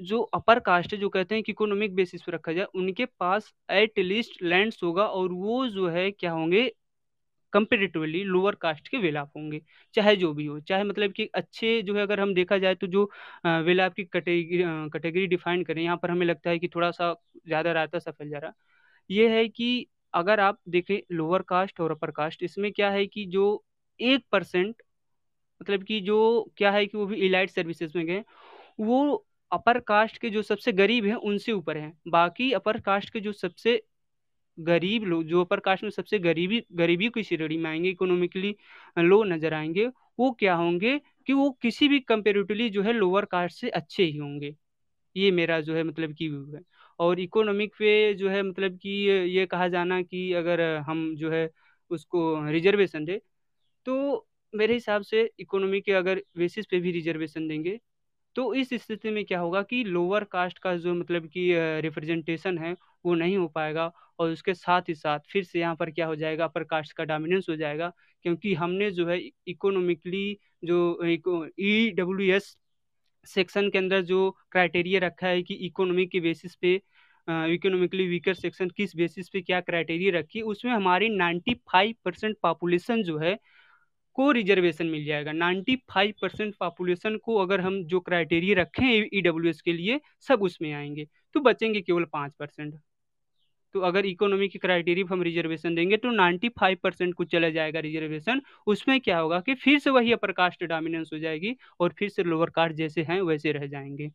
जो अपर कास्ट है, जो कहते हैं कि इकोनॉमिक बेसिस पर रखा जाए, उनके पास एट लीस्ट लैंड्स होगा और वो जो है, क्या होंगे कंपेरेटिवली लोअर कास्ट के वेलाप होंगे, चाहे जो भी हो, चाहे मतलब कि अच्छे जो है अगर हम देखा जाए तो जो वेलाप की कैटेगरी कैटेगरी डिफाइन करें, यहाँ पर हमें लगता है कि थोड़ा सा ज़्यादा रहता सा फैल जा रहा। ये है कि अगर आप देखें लोअर कास्ट और अपर कास्ट इसमें क्या है कि जो एक परसेंट मतलब कि जो क्या है कि वो भी इलाइट सर्विसेज़ में गए, वो अपर कास्ट के जो सबसे गरीब हैं, उनसे ऊपर हैं। बाकी अपर कास्ट के जो सबसे गरीब लोग जो अपर कास्ट में सबसे गरीबी गरीबी की श्रेणी में आएँगे इकोनॉमिकली लो नज़र आएँगे, वो क्या होंगे कि वो किसी भी कंपेरेटिवली जो है लोअर कास्ट से अच्छे ही होंगे। ये मेरा जो है मतलब की व्यू है। और इकोनॉमिक पे जो है मतलब कि ये कहा जाना कि अगर हम जो है उसको रिजर्वेशन दे तो मेरे हिसाब से इकोनॉमी के अगर बेसिस पे भी रिजर्वेशन देंगे तो इस स्थिति में क्या होगा कि लोअर कास्ट का जो मतलब कि रिप्रेजेंटेशन है, वो नहीं हो पाएगा और उसके साथ ही साथ फिर से यहाँ पर क्या हो जाएगा अपर कास्ट का डोमिनेंस हो जाएगा क्योंकि हमने जो है इकोनॉमिकली जो ई डब्ल्यू एस सेक्शन के अंदर जो क्राइटेरिया रखा है कि इकोनॉमी के बेसिस पे इकोनॉमिकली वीकर सेक्शन किस बेसिस पे क्या क्राइटेरिया रखी, उसमें हमारी 95 परसेंट पॉपुलेशन जो है को रिजर्वेशन मिल जाएगा। 95 परसेंट पॉपुलेशन को अगर हम जो क्राइटेरिया रखें ई के लिए, सब उसमें आएँगे। तो बचेंगे केवल पाँच परसेंट। तो अगर इकोनॉमी की क्राइटेरिया हम रिजर्वेशन देंगे तो 95 परसेंट को चला जाएगा रिजर्वेशन। उसमें क्या होगा कि फिर से वही अपर कास्ट डोमिनेंस हो जाएगी और फिर से लोअर कास्ट जैसे हैं, वैसे रह जाएँगे।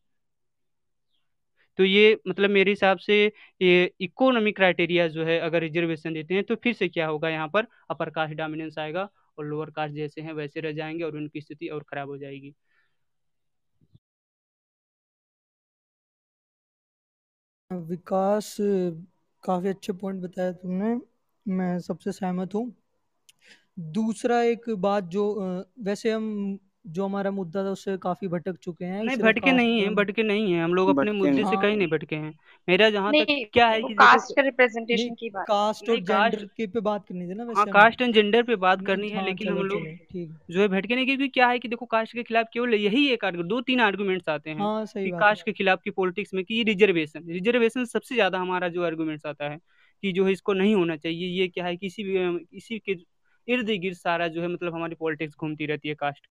तो ये मतलब मेरे हिसाब से ये इकोनॉमी क्राइटेरिया जो है, अगर रिजर्वेशन देते हैं तो फिर से क्या होगा यहाँ पर? अपर कास्ट डोमिनेंस आएगा। और लोअर कास्ट जैसे हैं, वैसे रह जाएँगे और उनकी स्थिति और खराब हो जाएगी। विकास, काफ़ी अच्छे पॉइंट बताया तुमने। मैं सबसे सहमत हूँ। दूसरा एक बात जो वैसे हम जो हमारा मुद्दा था उससे काफ़ी भटक चुके हैं नहीं भटके नहीं है भटके नहीं है हम लोग अपने मुद्दे से कहीं नहीं भटके हैं। मेरा जहाँ तक क्या है कि कास्ट रिप्रेजेंटेशन की बात। कास्ट और जेंडर के पे बात करनी थी ना हाँ कास्ट एंड जेंडर पे बात करनी है लेकिन हम लोग जो है भटके नहीं क्योंकि क्या है कि देखो कास्ट के खिलाफ केवल यही एक दो तीन आर्गूमेंट्स आते हैं हाँ, कास्ट के खिलाफ की पॉलिटिक्स में कि रिजर्वेशन रिजर्वेशन सबसे ज़्यादा हमारा जो आर्गूमेंट्स आता है कि जो है इसको नहीं होना चाहिए ये क्या है किसी भी इसी के इर्द गिर्द सारा जो है मतलब हमारी पॉलिटिक्स घूमती रहती है कास्ट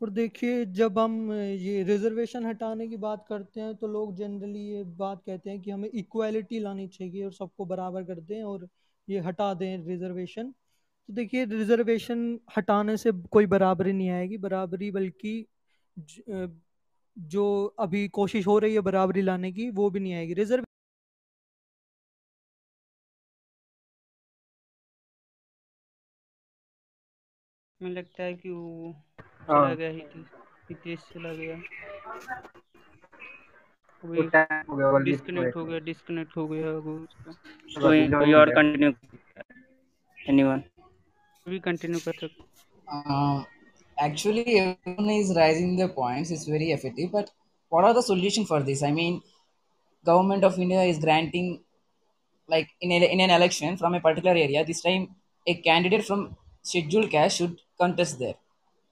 और देखिए, जब हम ये रिजर्वेशन हटाने की बात करते हैं तो लोग जनरली ये बात कहते हैं कि हमें इक्वालिटी लानी चाहिए और सबको बराबर कर दें और ये हटा दें रिजर्वेशन तो देखिए रिजर्वेशन हटाने से कोई बराबरी नहीं आएगी। बराबरी बल्कि जो अभी कोशिश हो रही है बराबरी लाने की, वो भी नहीं आएगी। रिज़र्व मुझे लगता है कि वो चला हाँ। गया हितेश चला गया डिस्कनेक्ट हो गया डिस्कनेक्ट हो गया वो कोई कोई और कंटिन्यू एनीवन भी कंटिन्यू कर सकते uh, actually everyone is raising their points it's very effective but what are the solution for this i mean government of india is granting like in, a, in an election from a particular area this time a candidate from scheduled caste should contest there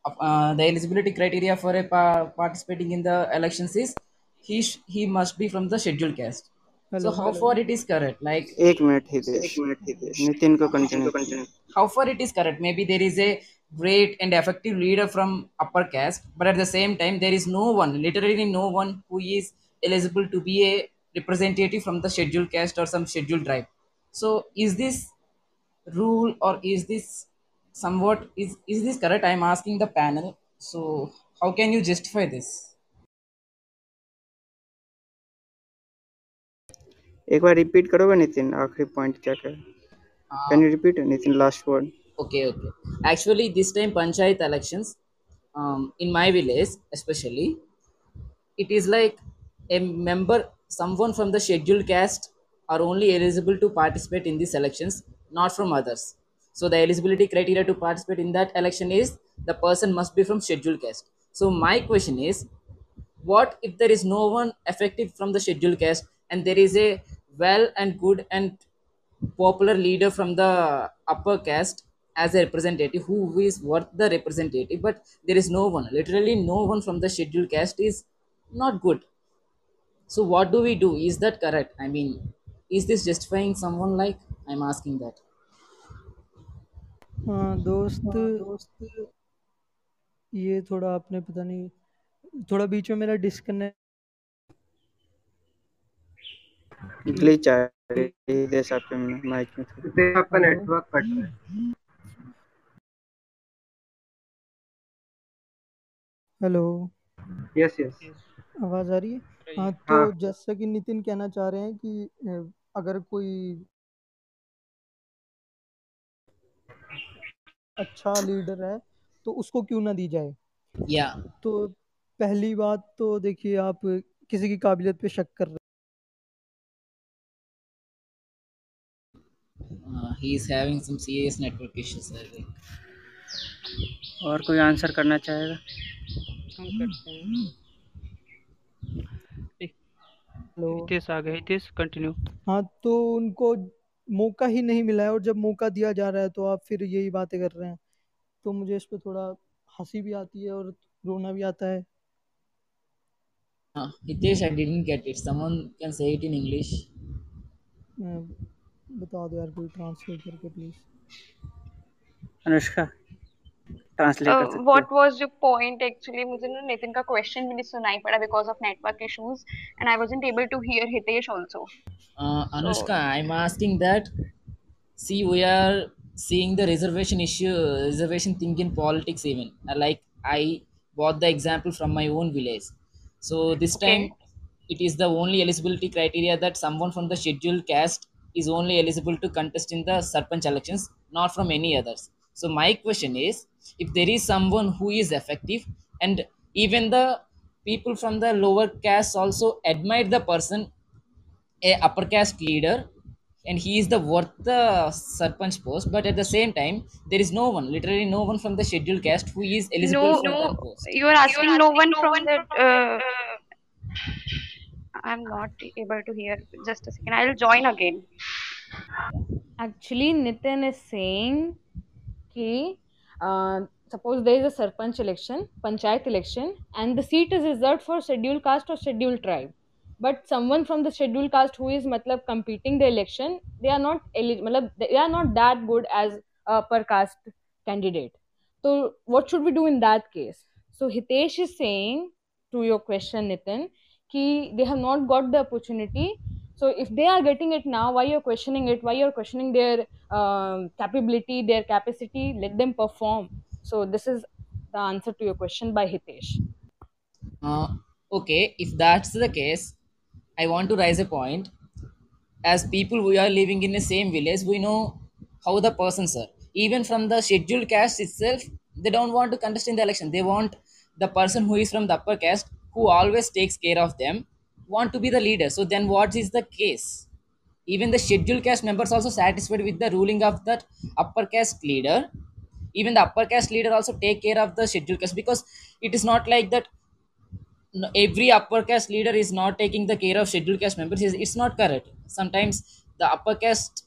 uh, the eligibility criteria for a pa- participating in the elections is he sh- he must be from the scheduled caste hello, so how hello. far it is correct like एक मिनट हितेश एक मिनट हितेश नितिन को continue continue how far it is correct maybe there is a great and effective leader from upper caste but at the same time there is no one literally no one who is eligible to be a representative from the scheduled caste or some scheduled tribe so is this rule or is this somewhat is is this correct i'm asking the panel so how can you justify this एक बार रिपीट करोगे नितिन आखिरी पॉइंट क्या क्या can you repeat Nitin last word okay okay actually this time panchayat elections um, in my village especially it is like a member someone from the scheduled caste are only eligible to participate in these elections not from others so the eligibility criteria to participate in that election is the person must be from scheduled caste. So my question is, what if there is no one effective from the scheduled caste and there is a well and good and popular leader from the upper caste as a representative who is worth the representative but there is no one literally no one from the scheduled caste is not good. So what do we do? Is that correct? I mean is this justifying someone like i'm asking that हाँ दोस्त दोस्त। ये थोड़ा आपने पता नहीं थोड़ा बीच में मेरा डिस्कनेक्ट ग्लिच आ रही है आपके माइक में थोड़ा। आपका नेटवर्क कट रहा है हेलो। यस यस आवाज़ आ रही है? हाँ तो हाँ. जैसा कि नितिन कहना चाह रहे हैं कि अगर कोई अच्छा लीडर है तो उसको क्यों ना दी जाए? या। तो पहली बात तो देखिए आप किसी की काबिलियत पे शक कर रहे he is having some serious network issues I think और कोई आंसर करना चाहेगा? हम करते हैं। हेलो हितेश आ गए हितेश कंटिन्यू हाँ तो उनको मौका ही नहीं मिला है और जब मौका दिया जा रहा है तो आप फिर यही बातें कर रहे हैं तो मुझे इस पर थोड़ा हँसी भी आती है और रोना भी आता है हितेश आई I didn't get it. Someone can say it in English. बता दो यार कोई ट्रांसलेट करके प्लीज़ अनुष्का ट्रांसलेट कर सकते what was your point actually मुझे ना नितिन का क्वेश्चन भी नहीं सुनाई पड़ा because of network issues and I wasn't able to hear Hitesh also anushka i'm asking that see we are seeing the reservation issue reservation thing in politics even Uh, like i bought the example from my own village so this Okay. time it is the only eligibility criteria that someone from the scheduled caste is only eligible to contest in the sarpanch elections not from any others so my question is if there is someone who is effective and even the people from the lower caste also admire the person a upper caste leader and he is the worth the sarpanch post but at the same time there is no one literally no one from the scheduled caste who is eligible no for no that post. you are asking no one from that uh, i'm not able to hear just a second i'll join again. Actually, Nitin is saying कि suppose there is a sarpanch election panchayat election and the seat is reserve for schedule caste और schedule tribe but someone from the schedule caste who is मतलब competing the election they are not मतलब they are not that good as per caste candidate तो what should be do in that case so Hitesh is saying to your question Nitin कि they have not got the opportunity so if they are getting it now why you're questioning it? Why you're questioning their um, capability their capacity? Let them perform. So this is the answer to your question by hitesh. Uh, okay. If that's the case i want to raise a point. As people we are living in the same village. We know how the persons are even from the scheduled caste itself they don't want to contest in the election. They want the person who is from the upper caste who always takes care of them want to be the leader. So then what is the case? Even the scheduled caste members also satisfied with the ruling of that upper caste leader. Even the upper caste leader also take care of the scheduled caste because it is not like that every upper caste leader is not taking the care of scheduled caste members. It's, not correct. Sometimes the upper caste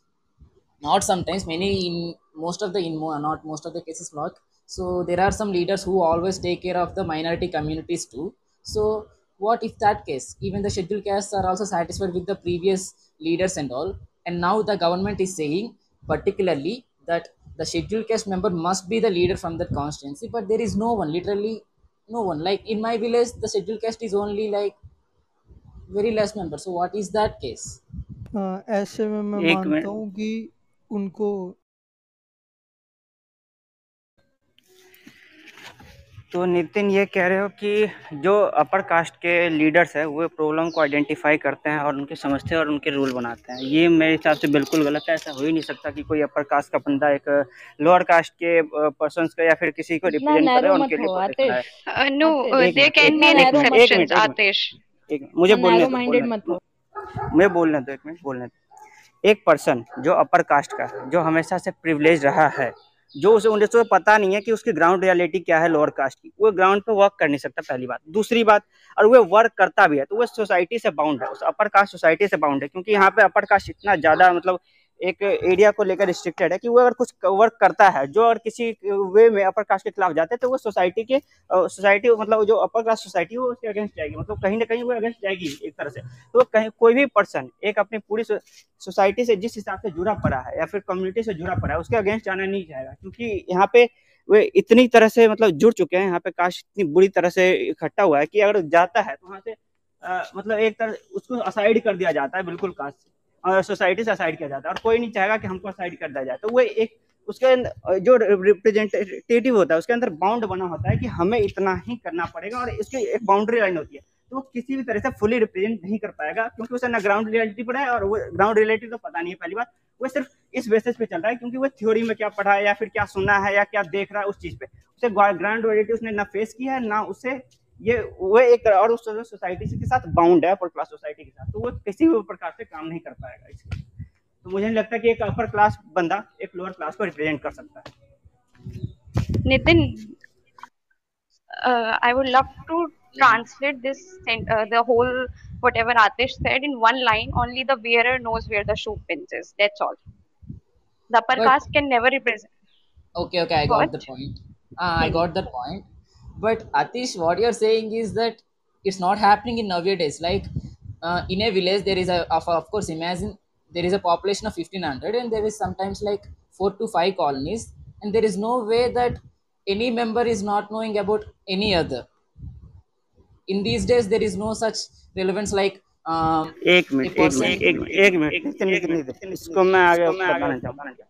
not sometimes many in most of the in not most of the cases not. So there are some leaders who always take care of the minority communities too. So what if that case even the scheduled castes are also satisfied with the previous leaders and all and now the government is saying particularly that the scheduled caste member must be the leader from that constituency but there is no one literally no one like in my village the scheduled caste is only like very less members so what is that case हाँ, ऐसे में मैं एक मानता मिनट हूँ कि उनको तो नितिन ये कह रहे हो कि जो अपर कास्ट के लीडर्स है वो प्रॉब्लम को आइडेंटिफाई करते हैं और उनके समझते हैं और उनके रूल बनाते हैं। ये मेरे हिसाब से बिल्कुल गलत है। ऐसा हो ही नहीं सकता कि कोई अपर कास्ट का बंदा एक लोअर कास्ट के पर्सन का या फिर किसी को रिप्रेजेंट करे उनके लिए मुझे इतना बोलने दो माइंडेड बोलने दो। मुझे बोलने दो एक मिनट बोलने दो। एक पर्सन जो अपर कास्ट का जो हमेशा से प्रिविलेज रहा है जो उसे उन्हें पता नहीं है कि उसकी ग्राउंड रियलिटी क्या है लोअर कास्ट की। वो ग्राउंड पे वर्क कर नहीं सकता पहली बात। दूसरी बात, और वह वर्क करता भी है तो वो सोसाइटी से बाउंड है, उस अपर कास्ट सोसाइटी से बाउंड है, क्योंकि यहाँ पे अपर कास्ट इतना ज़्यादा मतलब एक एरिया को लेकर रिस्ट्रिक्टेड है कि वो अगर कुछ वर्क करता है जो अगर किसी वे में अपर कास्ट के खिलाफ जाते हैं तो वो सोसाइटी के सोसाइटी मतलब जो अपर कास्ट सोसाइटी है उसके अगेंस्ट जाएगी। मतलब कहीं ना कहीं वो अगेंस्ट जाएगी एक तरह से। तो कहीं कोई भी पर्सन एक अपनी पूरी सोसाइटी से जिस हिसाब से जुड़ा पड़ा है या फिर कम्युनिटी से जुड़ा पड़ा है उसके अगेंस्ट जाना नहीं जाएगा। क्योंकि यहाँ पे वे इतनी तरह से मतलब जुड़ चुके हैं यहाँ पे कास्ट इतनी बुरी तरह से इकट्ठा हुआ है कि अगर जाता है तो वहाँ से अ, मतलब एक तरह उसको असाइड कर दिया जाता है बिल्कुल कास्ट से। सोसाइटी से असाइड किया जाता है और कोई नहीं चाहेगा कि हमको असाइड कर दिया जाए। तो वो एक उसके अंदर जो रिप्रेजेंटेटिव होता है, उसके अंदर बाउंड बना होता है कि हमें इतना ही करना पड़ेगा और इसकी एक बाउंड्री लाइन होती है। तो वो किसी भी तरह से फुली रिप्रेजेंट नहीं कर पाएगा क्योंकि उसे ना ग्राउंड रियलिटी पड़ा है और वो ग्राउंड रियलिटी तो पता नहीं है पहली बात। वो सिर्फ़ इस बेसिस पे चल रहा है क्योंकि वो थ्योरी में क्या पढ़ा है या फिर क्या सुना है या क्या देख रहा है उस चीज़ पे। उसे ग्राउंड रियलिटी उसने ना फेस किया है, ना उसे ये वो एक तरह और उस सोसाइटी के साथ बाउंड है अपर क्लास सोसाइटी के साथ तो वो किसी भी प्रकार से काम नहीं कर पाएगा इसके तो मुझे नहीं लगता कि एक अपर क्लास बंदा एक लोअर क्लास को रिप्रेजेंट कर सकता है Nitin, uh, I would love to translate this uh, the whole whatever Atish said in one line. Only the wearer knows where the shoe pinches. That's all. The upper But- caste can never represent. okay okay i got What? the point uh, i got that point but atish what you're saying is that it's not happening in nowadays like uh, in a village there is a of, of course imagine there is a population of 1500 and there is sometimes like four to five colonies and there is no way that any member is not knowing about any other in these days there is no such relevance like um, एक मिनट एक मिनट एक एक मिनट नितिन नितिन नितिन इसको मैं आगे बताना चाहूँगा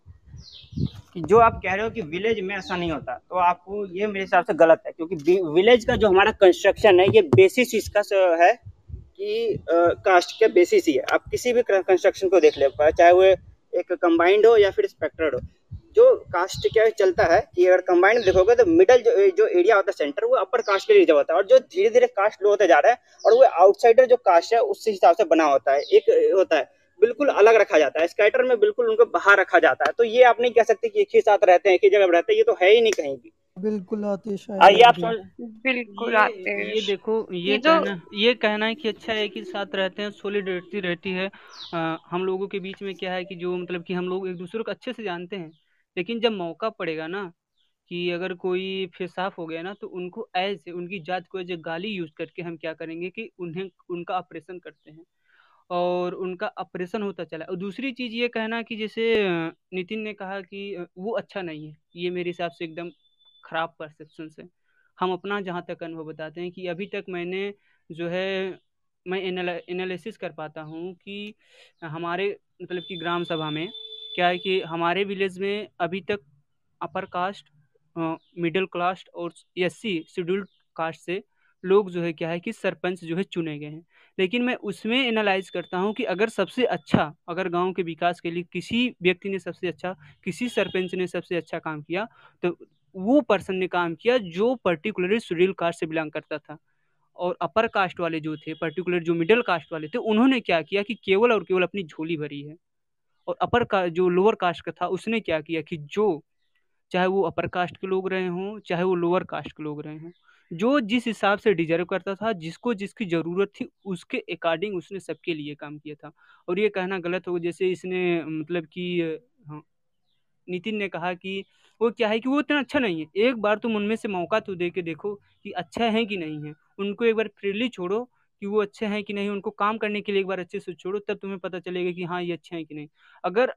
कि जो आप कह रहे हो कि विलेज में ऐसा नहीं होता तो आपको ये मेरे हिसाब से गलत है, क्योंकि विलेज का जो हमारा कंस्ट्रक्शन है, ये बेसिस इसका है कि कास्ट के बेसिस ही है। आप किसी भी कंस्ट्रक्शन को देख ले, चाहे वो एक कंबाइंड हो या फिर स्पेक्ट्रड हो, जो कास्ट क्या चलता है कि अगर कंबाइंड देखोगे तो मिडल जो जो एरिया होता है सेंटर वो अपर कास्ट के लिए रिज़र्व होता है, और जो धीरे धीरे कास्ट लो होते जा रहा है, और वो आउटसाइडर जो कास्ट है उस हिसाब से बना होता है, एक, होता है। बिल्कुल अलग रखा जाता है। स्कैटर में बिल्कुल उनको बाहर रखा जाता है। तो ये आप नहीं कह सकते कि एक ही साथ रहते हैं एक ही जगह रहते हैं ये तो है ही नहीं कहीं भी। बिल्कुल आते आइए आप बिल्कुल आते ये, ये देखो ये, ये कहना ये कहना है कि अच्छा है कि साथ रहते हैं सोलिडरिटी रहती है। आ, हम लोगों के बीच में क्या है कि जो मतलब कि हम लोग एक दूसरे को अच्छे से जानते हैं लेकिन जब मौका पड़ेगा ना कि अगर कोई फेसाफ हो गया ना तो उनको ऐसे उनकी जात को एज गाली यूज़ करके हम क्या करेंगे कि उन्हें उनका ऑपरेशन करते हैं। और उनका ऑपरेशन होता चला और दूसरी चीज़ ये कहना कि जैसे नितिन ने कहा कि वो अच्छा नहीं है, ये मेरे हिसाब से एकदम ख़राब परसेप्शन है हम अपना जहाँ तक अनुभव बताते हैं कि अभी तक मैंने जो है, मैं एनालिसिस कर पाता हूँ कि हमारे मतलब कि ग्राम सभा में क्या है कि हमारे विलेज में अभी तक अपर कास्ट मिडिल कास्ट और एस सी शेड्यूल्ड कास्ट से लोग जो है, क्या है कि सरपंच जो है चुने गए हैं। लेकिन मैं उसमें एनालाइज करता हूँ कि अगर सबसे अच्छा अगर गाँव के विकास के लिए किसी व्यक्ति ने सबसे अच्छा किसी सरपंच ने सबसे अच्छा काम किया तो वो पर्सन ने काम किया जो पर्टिकुलरली शेड्यूल कास्ट से बिलोंग करता था। और अपर कास्ट वाले जो थे पर्टिकुलर जो मिडिल कास्ट वाले थे, उन्होंने क्या किया कि केवल और केवल अपनी झोली भरी है। और अपर का जो लोअर कास्ट का था, उसने क्या किया कि जो, चाहे वो अपर कास्ट के लोग रहे हों, चाहे वो लोअर कास्ट के लोग रहे हों जो जिस हिसाब से डिजर्व करता था जिसको जिसकी ज़रूरत थी उसके अकॉर्डिंग उसने सबके लिए काम किया था। और ये कहना गलत हो जैसे इसने मतलब कि हाँ, नितिन ने कहा कि वो क्या है कि वो इतना अच्छा नहीं है। एक बार तुम उनमें से मौका तो दे के देखो कि अच्छा है कि नहीं है। उनको एक बार फ्रीली छोड़ो कि वो अच्छे हैं कि नहीं उनको काम करने के लिए एक बार अच्छे से छोड़ो तब तुम्हें पता चलेगा कि हाँ ये अच्छे हैं कि नहीं। अगर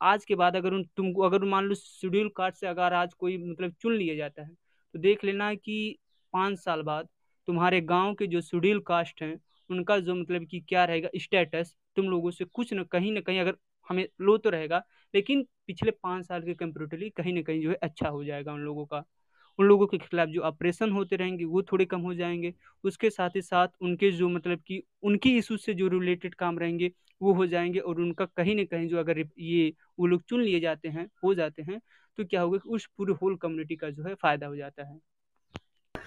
आज के बाद अगर उन तुमको अगर मान लो शेड्यूल कास्ट से अगर आज कोई मतलब चुन लिया जाता है तो देख लेना कि पाँच साल बाद तुम्हारे गाँव के जो शेड्यूल कास्ट हैं, उनका जो मतलब कि क्या रहेगा, स्टेटस तुम लोगों से कुछ न कहीं ना कहीं अगर हमें लो तो रहेगा, लेकिन पिछले पाँच साल के कंपेरेटिवली कहीं ना कहीं जो है अच्छा हो जाएगा उन लोगों का। उन लोगों के खिलाफ जो ऑपरेशन होते रहेंगे, वो थोड़े कम हो जाएँगे। उसके साथ ही साथ उनके जो मतलब कि उनकी इशू से जो रिलेटेड काम रहेंगे, वो हो जाएँगे और उनका कहीं ना कहीं जो अगर ये वो लोग चुन लिए जाते हैं, हो जाते हैं तो क्या होगा कि उस पूरे होल कम्युनिटी का जो है फ़ायदा हो जाता है।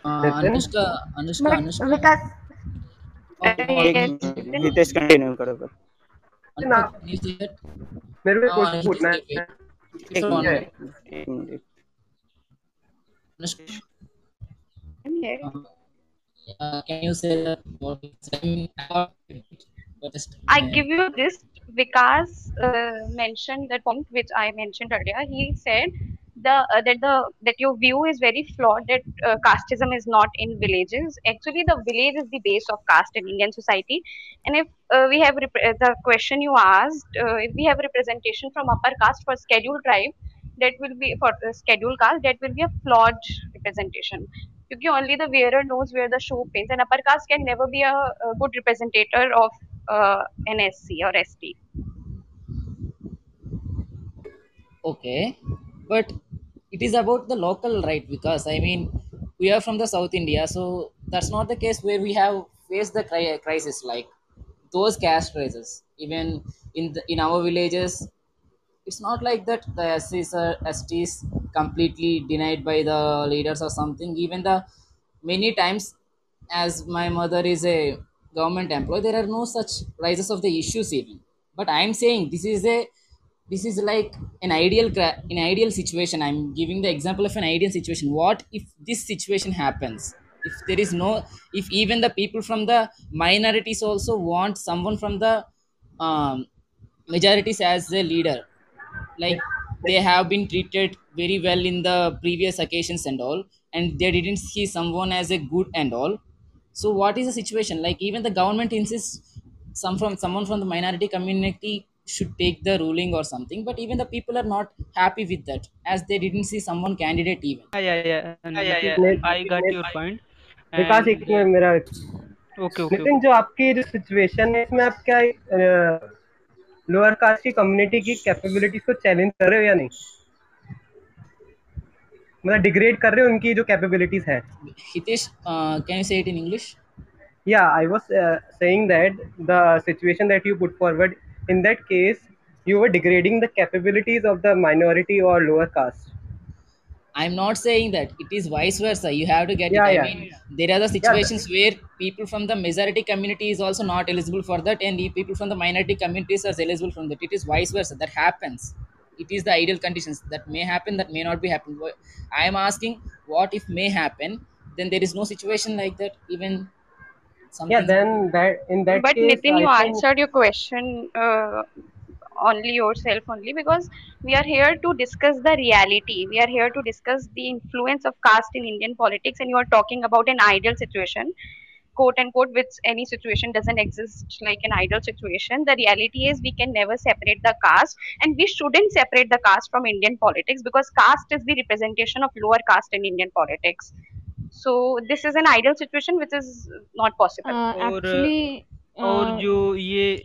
अनुष्का अनुष्का अनुष्का नितेश कंटिन्यू करो मेरे को कुछ पूछना है एक minute Uh, can you say that what I give you this. Vikas uh, mentioned that point which I mentioned earlier. He said the uh, that the that your view is very flawed. That uh, casteism is not in villages. Actually, the village is the base of caste in Indian society. And if uh, we have the question you asked, uh, if we have representation from upper caste for scheduled tribe, that will be for scheduled caste. That will be a flawed representation. Because only the wearer knows where the shoe pins, and upper caste can never be a, a good representator of uh, NSC or ST. Okay, but it is about the local right because I mean we are from the South India, so that's not the case where we have faced the crisis like those caste races. Even in the, in our villages, it's not like that the SCs or STs completely denied by the leaders or something. Even the many times, as my mother is a government employee there are no such rises of the issues even but i'm saying this is a this is like an ideal an ideal situation. I'm giving the example of an ideal situation. What if this situation happens? If there is no if even the people from the minorities also want someone from the um, majorities as a leader. Like they have been treated very well in the previous occasions and all and they didn't see someone as a good and all. So what is the situation? Like even the government insists some from someone from the minority community should take the ruling or something but even the people are not happy with that as they didn't see someone candidate even yeah yeah yeah, yeah, yeah, yeah. i got your point Vikas एक मेरा ओके ओके नितिन जो आपकी जो सिचुएशन है इसमें आप क्या लोअर कास्ट की कम्युनिटी की कैपेबिलिटीज को चैलेंज कर रहे हो या नहीं मतलब डिग्रेड कर रहे हो उनकी जो कैपेबिलिटीज है hitesh uh, can you say it in english yeah i was uh, saying that the situation that you put forward in that case you were degrading the capabilities of the minority or lower caste. I'm not saying that. It is vice versa. You have to get yeah, it i mean there are the situations yeah. where people from the majority community is also not eligible for that and people from the minority communities are eligible from that. It is vice versa. That happens. It is the ideal conditions. That may happen that may not be happen i am asking what if may happen then there is no situation like that. Even something. yeah then that in that but case, nitin I you think... answered your question uh, only yourself only because we are here to discuss the reality. We are here to discuss the influence of caste in indian politics and you are talking about an ideal situation. Quote unquote which any situation doesn't exist like an ideal situation. The reality is we can never separate the caste and we shouldn't separate the caste from indian politics because caste is the representation of lower caste in indian politics so this is an ideal situation which is not possible. Uh, actually और जो ये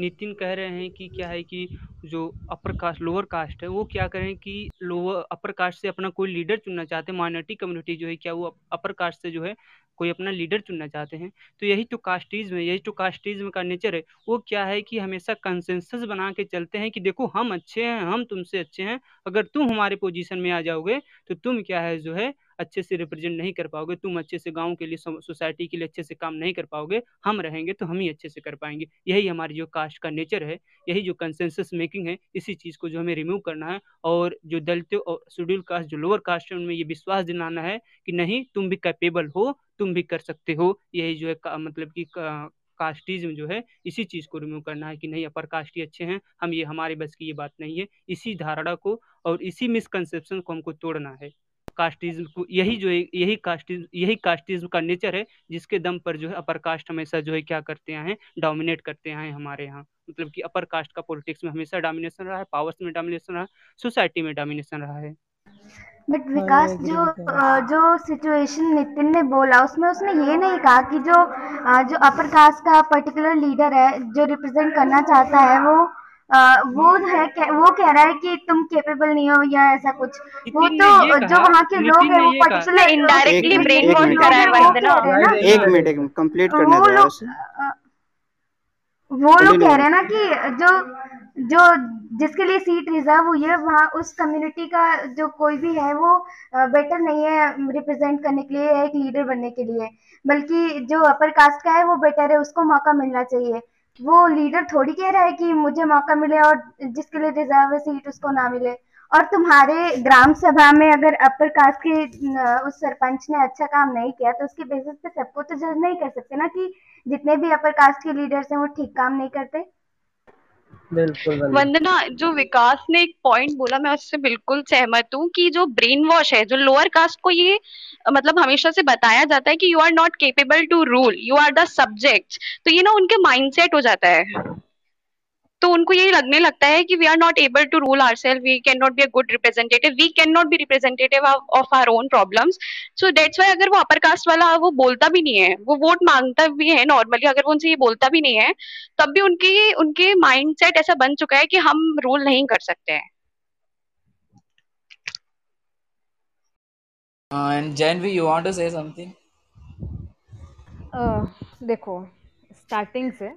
नितिन कह रहे हैं कि क्या है कि जो अपर कास्ट लोअर कास्ट है वो क्या करें कि लोअर अपर कास्ट से अपना कोई लीडर चुनना चाहते हैं माइनॉरिटी कम्युनिटी जो है क्या वो अपर कास्ट से जो है कोई अपना लीडर चुनना चाहते हैं? तो यही तो कास्टिज्म है यही तो कास्टिज्म का नेचर है। वो क्या है कि हमेशा कंसेंसस बना के चलते हैं कि देखो हम अच्छे हैं हम तुमसे अच्छे हैं अगर तुम हमारे पोजीशन में आ जाओगे तो तुम क्या है जो है अच्छे से रिप्रेजेंट नहीं कर पाओगे, तुम अच्छे से गाँव के लिए सोसाइटी के लिए अच्छे से काम नहीं कर पाओगे, हम रहेंगे तो हम ही अच्छे से कर पाएँगे। यही हमारी जो कास्ट का नेचर है, यही जो कंसेंसस मेकिंग है, इसी चीज़ को जो हमें रिमूव करना है और जो दलित और शेड्यूल कास्ट, जो लोअर कास्ट है, उनमें ये विश्वास दिलाना है कि नहीं, तुम भी कैपेबल हो, तुम भी कर सकते हो। यही जो है मतलब कि कास्टिज्म जो है, इसी चीज़ को रिमूव करना है कि नहीं अपर कास्ट ही अच्छे हैं, हम ये, हमारे बस की ये बात नहीं है। इसी धारणा को और इसी मिसकंसेप्शन को हमको तोड़ना है। कास्टिज्म को यही जो है यही कास्टिज्म यही कास्टिज्म का नेचर है जिसके दम पर जो है अपर कास्ट हमेशा जो है क्या करते हैं डोमिनेट करते हैं हमारे यहाँ। मतलब कि अपर कास्ट का पॉलिटिक्स में हमेशा डोमिनेशन रहा है पावर्स में डोमिनेशन रहा सोसाइटी में डोमिनेशन रहा है। बट विकास जो जो सिचुएशन नितिन ने बोला उसमें उसने ये नहीं कहा कि जो जो अपर कास्ट का पर्टिकुलर लीडर है जो रिप्रेजेंट करना चाहता है वो आ, वो है वो कह रहा है कि तुम केपेबल नहीं हो या ऐसा कुछ। वो तो जो वहाँ के लोग हैं वो पर्टिकुलर इनडायरेक्टली ब्रेन वॉश करा है वंदना एक मिनट एक मिनट कंप्लीट करने लोग वो लोग कह रहे हैं ना कि जो जो जिसके लिए सीट रिज़र्व हुई है वहाँ उस कम्युनिटी का जो कोई भी है वो बेटर नहीं है रिप्रेजेंट करने के लिए एक लीडर बनने के लिए। बल्कि जो अपर कास्ट का है वो बेटर है उसको मौका मिलना चाहिए। वो लीडर थोड़ी कह रहा है कि मुझे मौका मिले और जिसके लिए रिज़र्व है सीट उसको ना मिले। और तुम्हारे ग्राम सभा में अगर अपर कास्ट के उस सरपंच ने अच्छा काम नहीं किया तो उसके बेसिस पे सबको तो जज नहीं कर सकते ना कि जितने भी अपर कास्ट के लीडर्स हैं वो ठीक काम नहीं करते? वंदना, जो विकास ने एक पॉइंट बोला, मैं उससे बिल्कुल सहमत हूँ कि जो ब्रेन वॉश है, जो लोअर कास्ट को ये मतलब हमेशा से बताया जाता है कि you are not capable to rule you are the subject तो ये ना उनके माइंडसेट हो जाता है। तो उनको ये लगने लगता है कि we are not able to rule our self we can not be a good representative we can not be representative of our own problems so that's why अगर वो अपर कास्ट वाला वो बोलता भी नहीं है वो वोट माँगता भी है नॉर्मली अगर वो उनसे ये बोलता भी नहीं है तब भी उनकी उनके माइंड सेट ऐसा बन चुका है कि हम रूल नहीं कर सकते हैं। Uh? Uh, देखो स्टार्टिंग से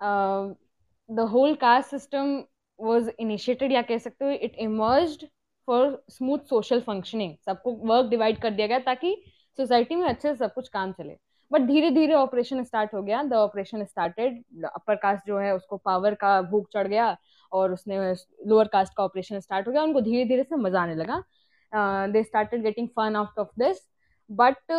uh, the whole caste system was initiated, या कह सकते हो it emerged for smooth social functioning सबको वर्क डिवाइड कर दिया गया ताकि सोसाइटी में अच्छे से सब कुछ काम चले। बट धीरे धीरे ऑपरेशन स्टार्ट हो गया। The operation started upper caste जो है, उसको पावर का भूख चढ़ गया और उसने लोअर कास्ट का ऑपरेशन स्टार्ट हो गया। उनको धीरे धीरे से मज़ा आने लगा। They started getting fun out of this but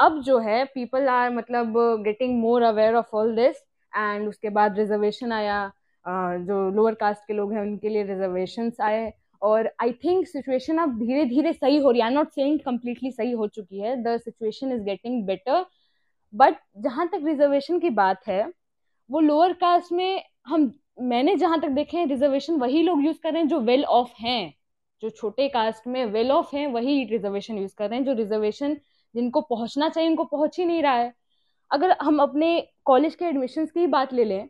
अब जो है पीपल आर मतलब getting more aware of all this and उसके बाद रिजर्वेशन आया। जो लोअर कास्ट के लोग हैं, उनके लिए रिजर्वेशन आए। और आई थिंक सिचुएशन अब धीरे धीरे सही हो रही है। नॉट सेइंग कम्प्लीटली सही हो चुकी है। The situation is getting better but जहाँ तक रिजर्वेशन की बात है, वो लोअर कास्ट में हम, मैंने जहाँ तक देखे हैं रिजर्वेशन वही लोग यूज़ कर रहे हैं जो वेल ऑफ़ हैं। जो छोटे कास्ट में वेल ऑफ़ हैं, वही रिजर्वेशन यूज़ कर रहे हैं। जो रिजर्वेशन जिनको पहुँचना चाहिए, उनको पहुँच ही नहीं रहा है। अगर हम अपने कॉलेज के एडमिशन्स की बात ले लें,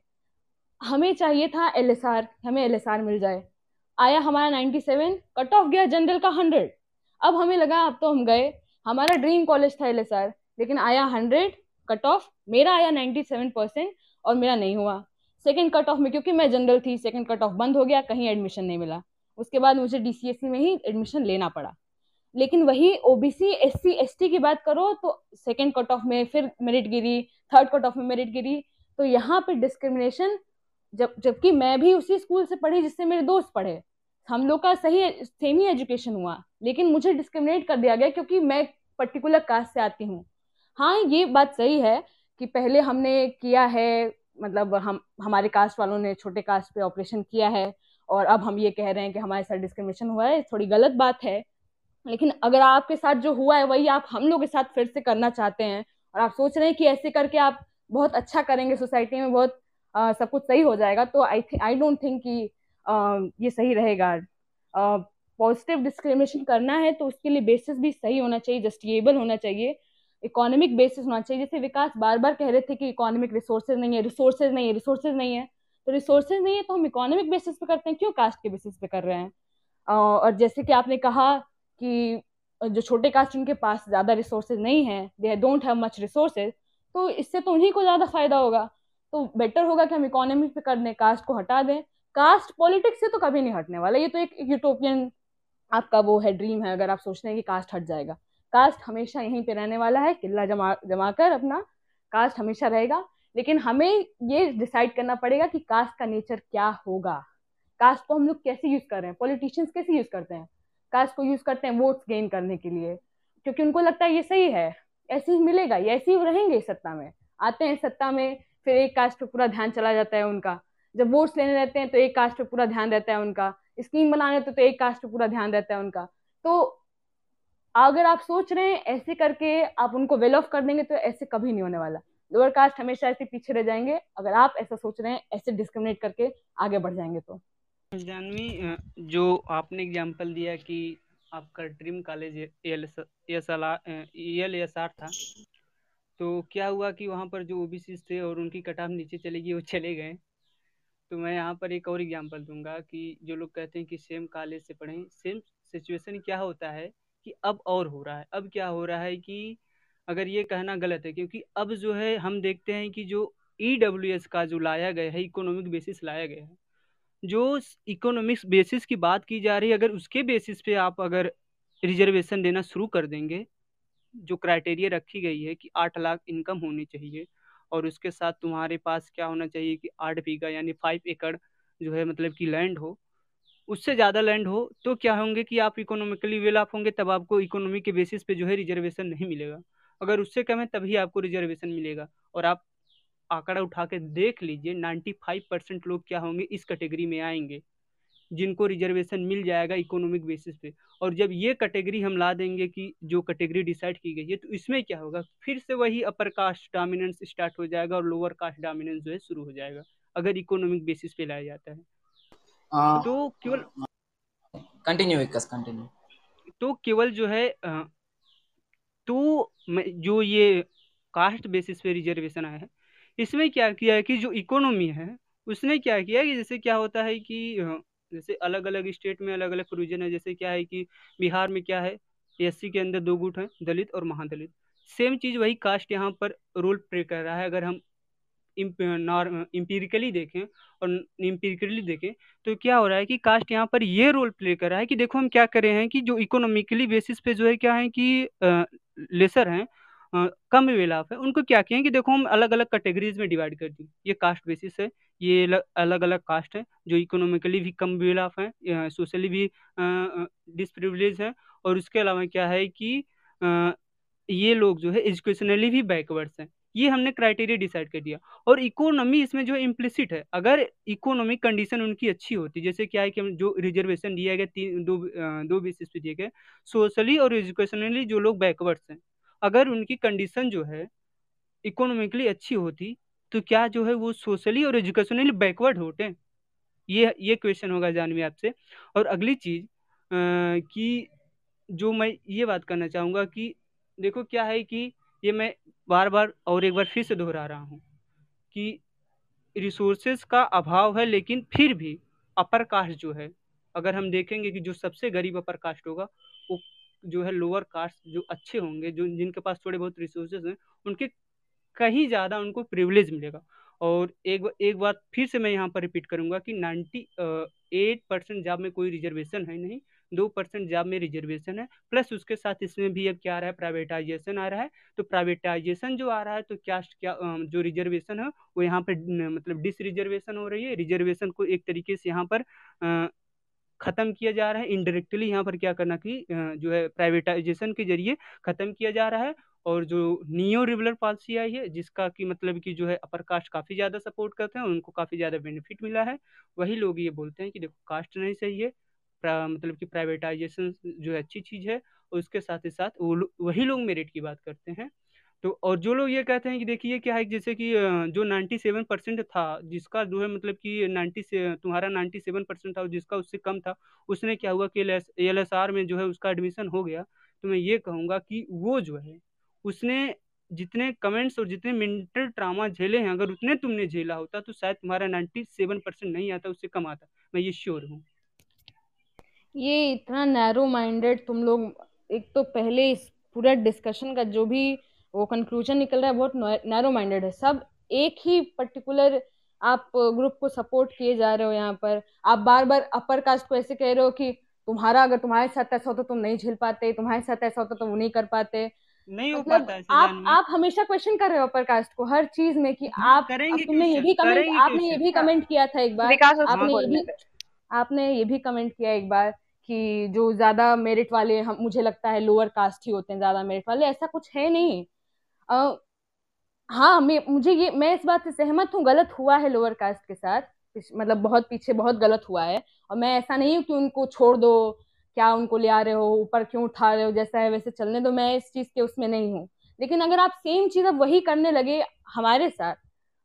हमें चाहिए था एलएसआर हमें एलएसआर मिल जाए। आया हमारा 97 कट ऑफ़ गया जनरल का 100 अब हमें लगा अब तो हम गए। हमारा ड्रीम कॉलेज था एलएसआर लेकिन आया 100 कट ऑफ़ मेरा आया 97 परसेंट और मेरा नहीं हुआ। सेकेंड कट ऑफ़ में, क्योंकि मैं जनरल थी सेकेंड कट ऑफ़ बंद हो गया, कहीं एडमिशन नहीं मिला। उसके बाद मुझे डीसीएससी में ही एडमिशन लेना पड़ा। लेकिन वही ओबीसी, एससी, एसटी की बात करो तो सेकेंड कट ऑफ़ में, फिर मेरिट गिरी थर्ड कट ऑफ़ में मेरिट गिरी तो यहाँ पे डिस्क्रिमिनेशन जब, जबकि मैं भी उसी स्कूल से पढ़ी जिससे मेरे दोस्त पढ़े। हम लोग का सही सेम ही एजुकेशन हुआ, लेकिन मुझे डिस्क्रिमिनेट कर दिया गया क्योंकि मैं पर्टिकुलर कास्ट से आती हूँ। हाँ ये बात सही है कि पहले हमने किया है मतलब हम, हमारे कास्ट वालों ने छोटे कास्ट पे ऑपरेशन किया है, और अब हम ये कह रहे हैं कि हमारे साथ डिस्क्रिमिनेशन हुआ है, थोड़ी गलत बात है। लेकिन अगर आपके साथ जो हुआ है वही आप हम लोग के साथ फिर से करना चाहते हैं और आप सोच रहे हैं कि ऐसे करके आप बहुत अच्छा करेंगे सोसाइटी में बहुत आ, सब कुछ सही हो जाएगा तो I think I don't think कि आ, ये सही रहेगा। पॉजिटिव डिस्क्रिमिनेशन करना है तो उसके लिए बेसिस भी सही होना चाहिए जस्टिएबल होना चाहिए इकोनॉमिक बेसिस होना चाहिए। जैसे विकास बार बार कह रहे थे कि इकोनॉमिक रिसोर्सेज नहीं है रिसोर्सेज नहीं है रिसोर्सेज नहीं है तो रिसोर्सेज नहीं है तो हम इकोनॉमिक बेसिस पे करते हैं क्यों कास्ट के बेसिस पे कर रहे हैं? और जैसे कि आपने कहा कि जो छोटे कास्ट उनके पास ज़्यादा रिसोर्सेज नहीं है they don't have much resources तो इससे तो उन्हीं को ज़्यादा फ़ायदा होगा। तो बेटर होगा कि हम इकोनॉमी पे कर दें कास्ट को हटा दें। कास्ट पॉलिटिक्स से तो कभी नहीं हटने वाला, ये तो एक यूटोपियन आपका वो है ड्रीम है, अगर आप सोचते हैं कि कास्ट हट जाएगा। कास्ट हमेशा यहीं पे रहने वाला है, किला जमा जमा कर अपना कास्ट हमेशा रहेगा। लेकिन हमें ये डिसाइड करना पड़ेगा कि कास्ट का नेचर क्या होगा। कास्ट को हम लोग कैसे यूज़ कर रहे हैं पॉलिटिशियंस कैसे यूज़ करते हैं? कास्ट को यूज़ करते हैं वोट्स गेन करने के लिए। क्योंकि उनको लगता है ये सही है ऐसे ही मिलेगा ये ऐसे ही रहेंगे सत्ता में। आते हैं सत्ता में फिर एक कास्ट पे पूरा ध्यान चला जाता है उनका। जब वोट्स लेने रहते हैं तो एक कास्ट पे पूरा ध्यान रहता है उनका। स्कीम बनाने तो, तो एक कास्ट पे पूरा ध्यान रहता है उनका। तो अगर आप सोच रहे हैं ऐसे करके आप उनको वेल ऑफ़ कर देंगे तो ऐसे कभी नहीं होने वाला। लोअर कास्ट हमेशा ऐसे पीछे रह जाएँगे। अगर आप ऐसा सोच रहे हैं ऐसे डिस्क्रिमिनेट करके आगे बढ़ जाएँगे तो। जानवी जो आपने एग्जांपल दिया कि आपका dream college L S R था। तो क्या हुआ कि वहाँ पर जो ओबीसी थे और उनकी कटाव नीचे चली गई, वो चले गए। तो मैं यहाँ पर एक और एग्जांपल दूँगा कि जो लोग कहते हैं कि सेम कॉलेज से पढ़ें सेम सिचुएशन क्या होता है कि अब और हो रहा है। अब क्या हो रहा है कि अगर ये कहना गलत है, क्योंकि अब जो है हम देखते हैं कि जो ई डब्ल्यू एस का जो लाया गया है इकोनॉमिक बेसिस लाया गया है जो इकोनॉमिक्स बेसिस की बात की जा रही है, अगर उसके बेसिस पे आप अगर रिजर्वेशन देना शुरू कर देंगे, जो क्राइटेरिया रखी गई है कि आठ लाख इनकम होनी चाहिए और उसके साथ तुम्हारे पास क्या होना चाहिए कि आठ बीघा यानी फाइव एकड़ जो है मतलब कि लैंड हो, उससे ज़्यादा लैंड हो तो क्या होंगे कि आप इकोनॉमिकली वेल ऑफ़ होंगे, तब आपको इकोनॉमी के बेसिस पे जो है रिजर्वेशन नहीं मिलेगा। अगर उससे कम है, तभी आपको रिजर्वेशन मिलेगा और आप आंकड़ा उठा के देख लीजिए नाइन्टी फाइव परसेंट लोग क्या होंगे इस कैटेगरी में आएँगे। जिनको रिजर्वेशन मिल जाएगा इकोनॉमिक बेसिस पे। और जब ये कैटेगरी हम ला देंगे कि जो कैटेगरी डिसाइड की गई है तो इसमें क्या होगा? फिर से वही अपर कास्ट डोमिनेंस स्टार्ट हो जाएगा और लोअर कास्ट डोमिनेंस जो है शुरू हो जाएगा अगर इकोनॉमिक बेसिस पे लाया जाता है। uh, तो केवल कंटिन्यू कंटिन्यू तो केवल जो है तो जो ये कास्ट बेसिस पे रिजर्वेशन आया है इसमें क्या किया है कि जो इकोनॉमी है, उसने क्या किया कि जैसे क्या होता है कि जैसे अलग अलग स्टेट में अलग अलग प्रोविज़न है, जैसे क्या है कि बिहार में क्या है एस के अंदर दो गुट हैं, दलित और महादलित। सेम चीज़ वही कास्ट यहाँ पर रोल प्ले कर रहा है, अगर हम इम्पीरिकली देखें और इम्पीरिकली देखें तो क्या हो रहा है कि कास्ट यहाँ पर ये रोल प्ले कर रहा है कि देखो हम क्या कर रहे हैं कि जो इकोनॉमिकली बेसिस पे जो है क्या है कि लेसर हैं कम वेल ऑफ़ है उनको क्या किए कि देखो हम अलग अलग कैटेगरीज में डिवाइड कर दी। ये कास्ट बेसिस है, ये अलग अलग कास्ट है, जो इकोनॉमिकली भी कम वेल ऑफ़ है सोशली भी डिसप्रिवलेज है। और उसके अलावा क्या है कि ये लोग जो है एजुकेशनली भी बैकवर्ड्स हैं। ये हमने क्राइटेरिया डिसाइड कर दिया। और इकोनॉमी इसमें जो इम्प्लिसिट है। अगर इकोनॉमिक कंडीशन उनकी अच्छी होती, जैसे क्या है कि हम जो रिजर्वेशन दिया गया, तीन, दो दो बेसिस पे दिए गए सोशली और एजुकेशनली जो लोग बैकवर्ड्स हैं। अगर उनकी कंडीशन जो है इकोनॉमिकली अच्छी होती तो क्या जो है वो सोशली और एजुकेशनली बैकवर्ड होते? ये ये क्वेश्चन होगा जानवी आपसे। और अगली चीज़ कि जो मैं ये बात करना चाहूँगा कि देखो क्या है कि ये मैं बार बार और एक बार फिर से दोहरा रहा हूँ कि रिसोर्सेज का अभाव है, लेकिन फिर भी अपर कास्ट जो है, अगर हम देखेंगे कि जो सबसे गरीब अपर कास्ट होगा, वो जो है लोअर कास्ट जो अच्छे होंगे, जो जिनके पास थोड़े बहुत रिसोर्सेज हैं, उनके कहीं ज़्यादा उनको प्रिविलेज मिलेगा। और एक एक बात फिर से मैं यहाँ पर रिपीट करूँगा कि नाइन्टी एट परसेंट जॉब में कोई रिजर्वेशन है नहीं, दो परसेंट जॉब में रिजर्वेशन है प्लस उसके साथ इसमें भी अब क्या आ रहा है प्राइवेटाइजेशन आ रहा है। तो प्राइवेटाइजेशन जो आ रहा है तो क्या क्या जो रिजर्वेशन है, वो यहाँ पर मतलब डिस रिजर्वेशन हो रही है। रिजर्वेशन को एक तरीके से यहाँ पर ख़त्म किया जा रहा है इनडायरेक्टली यहाँ पर क्या करना कि जो है प्राइवेटाइजेशन के ज़रिए ख़त्म किया जा रहा है और जो नियो रिवलर पॉलिसी आई है, जिसका कि मतलब कि जो है अपर कास्ट काफ़ी ज़्यादा सपोर्ट करते हैं उनको काफ़ी ज़्यादा बेनिफिट मिला है, वही लोग ये बोलते हैं कि देखो कास्ट नहीं सही है मतलब कि प्राइवेटाइजेशन जो है अच्छी चीज़ है और उसके साथ ही साथ वो वही लोग मेरिट की बात करते हैं। तो और जो लोग ये कहते हैं कि देखिए क्या है जैसे कि जो 97 परसेंट था, जिसका जो है मतलब कि 90 से, तुम्हारा 97 परसेंट था जिसका उससे कम था, उसने क्या हुआ कि एल एस आर में जो है उसका एडमिशन हो गया। तो मैं ये कहूँगा कि वो जो है, उसने जितने कमेंट्स और जितने मेंटल ट्रामा झेले हैं, अगर उतने तुमने झेला होता तो शायद तुम्हारा 97 परसेंट नहीं आता, उससे कम आता। मैं ये श्योर हूँ। ये इतना नैरो माइंडेड तुम लोग, एक तो पहले इस पूरा डिस्कशन का जो भी वो कंक्लूजन निकल रहा है बहुत नैरो माइंडेड है। सब एक ही पर्टिकुलर आप ग्रुप को सपोर्ट किए जा रहे हो यहाँ पर। आप बार बार अपर कास्ट को ऐसे कह रहे हो कि तुम्हारा अगर तुम्हारे साथ ऐसा होता तो तुम नहीं झेल पाते तुम्हारे साथ ऐसा होता तो वो नहीं कर पाते। नहीं हो मतलब पाता आप आप हमेशा क्वेश्चन कर रहे हो अपर कास्ट को हर चीज़ में कि आप तुमने ये भी कमेंट आपने ये भी कमेंट किया था एक बार आपने ये भी आपने ये भी कमेंट किया एक बार कि जो ज़्यादा मेरिट वाले हम मुझे लगता है लोअर कास्ट ही होते हैं ज़्यादा मेरिट वाले ऐसा कुछ है नहीं। आ, हाँ मैं मुझे ये मैं इस बात से सहमत हूँ गलत हुआ है लोअर कास्ट के साथ। मतलब बहुत पीछे बहुत गलत हुआ है। और मैं ऐसा नहीं हूँ कि उनको छोड़ दो क्या उनको ले आ रहे हो ऊपर क्यों उठा रहे हो जैसा है वैसे चलने दो मैं इस चीज़ के उसमें नहीं हूँ। लेकिन अगर आप सेम चीज़ अब वही करने लगे हमारे साथ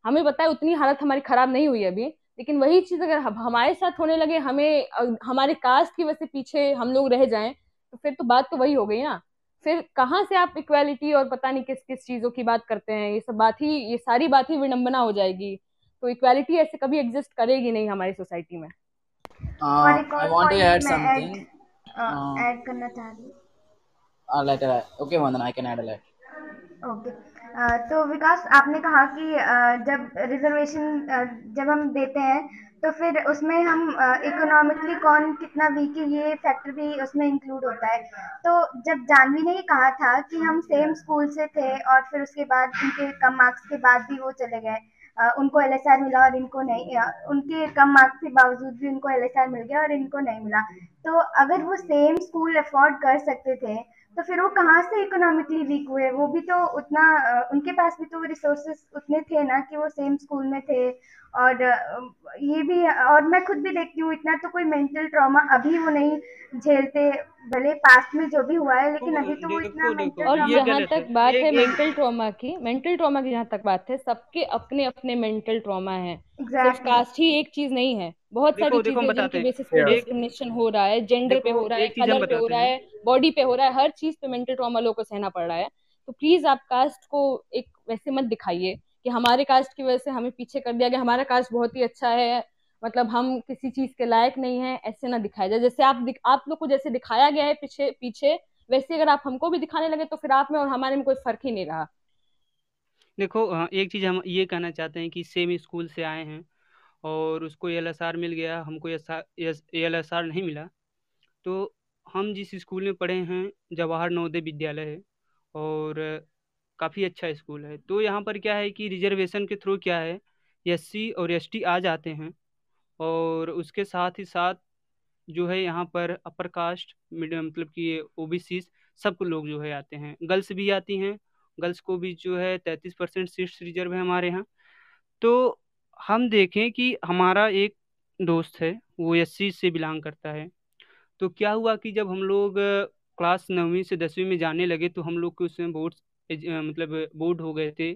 हमें पता है उतनी हालत हमारी खराब नहीं हुई अभी लेकिन वही चीज़ अगर हमारे साथ होने लगे हमें हमारे कास्ट की वजह से पीछे हम लोग रह जाएँ तो फिर तो बात तो वही हो गई ना। फिर कहाँ से आप इक्वालिटी और पता नहीं किस किस चीज़ों की बात करते हैं? ये सब बात ही ये सारी बात ही विडम्बना हो जाएगी। तो इक्वालिटी ऐसे कभी एग्जिस्ट करेगी नहीं हमारी सोसाइटी में? I want to add something add करना चाह रही हूँ। Later okay Vandana I can add a okay तो विकास आपने कहा कि जब रिजर्वेशन जब हम देते हैं तो फिर उसमें हम इकोनॉमिकली कौन कितना वीक है, ये फैक्टर भी उसमें इंक्लूड होता है। तो जब जानवी ने ये कहा था कि हम सेम स्कूल से थे और फिर उसके बाद उनके कम मार्क्स के बाद भी वो चले गए उनको एलएसआर मिला और इनको नहीं उनके कम मार्क्स के बावजूद भी उनको एलएसआर मिल गया और इनको नहीं मिला। तो अगर वो सेम स्कूल अफोर्ड कर सकते थे तो फिर वो कहाँ से इकोनॉमिकली वीक हुए? वो भी तो उतना उनके पास भी तो रिसोर्सेस उतने थे ना कि वो सेम स्कूल में थे। और ये भी और मैं खुद भी देखती हूँ इतना तो कोई मेंटल ट्रॉमा अभी वो नहीं झेलते भले पास्ट में जो भी हुआ है लेकिन अभी तो वो इतना मेंटल और जहाँ तक बात है मेंटल ट्रॉमा की। मेंटल ट्रॉमा की जहाँ तक बात है सबके अपने अपने मेंटल ट्रॉमा है। सिर्फ़ कास्ट ही एक चीज़ नहीं है। बहुत सारी चीज़ें जिनकी बेसिस पे डिस्क्रिमिनेशन हो रहा है जेंडर पे हो रहा है कलर पे हो रहा है। बॉडी पे हो रहा है हर चीज़ पे मेंटल ट्रॉमा लोगों को सहना पड़ रहा है। तो प्लीज़ आप कास्ट को एक वैसे मत दिखाइए कि हमारे कास्ट की वजह से हमें पीछे कर दिया गया। हमारा कास्ट बहुत ही अच्छा है मतलब हम किसी चीज़ के लायक नहीं है ऐसे ना दिखाया जाए। जैसे आप आप लोग को जैसे दिखाया गया है पीछे पीछे वैसे अगर आप हमको भी दिखाने लगे तो फिर आप में और हमारे में कोई फ़र्क ही नहीं रहा। देखो एक चीज़ हम ये कहना चाहते हैं कि सेम स्कूल से आए हैं। और उसको एल एस आर मिल गया, हमको एल एस आर नहीं मिला। तो हम जिस स्कूल में पढ़े हैं, जवाहर नवोदय विद्यालय है और काफ़ी अच्छा स्कूल है। तो यहाँ पर क्या है कि रिजर्वेशन के थ्रू क्या है एस सी और एस टी आ जाते हैं, और उसके साथ ही साथ जो है यहाँ पर अपर कास्ट मतलब कि ओ बी सब लोग जो है आते हैं। गर्ल्स भी आती हैं, गर्ल्स को भी जो है तैंतीस परसेंट सीट्स रिज़र्व है हमारे यहाँ। तो हम देखें कि हमारा एक दोस्त है, वो एस से बिलोंग करता है। तो क्या हुआ कि जब हम लोग, क्लास नौवीं से दसवीं में जाने लगे तो हम लोग के उसमें बोर्ड मतलब बोर्ड हो गए थे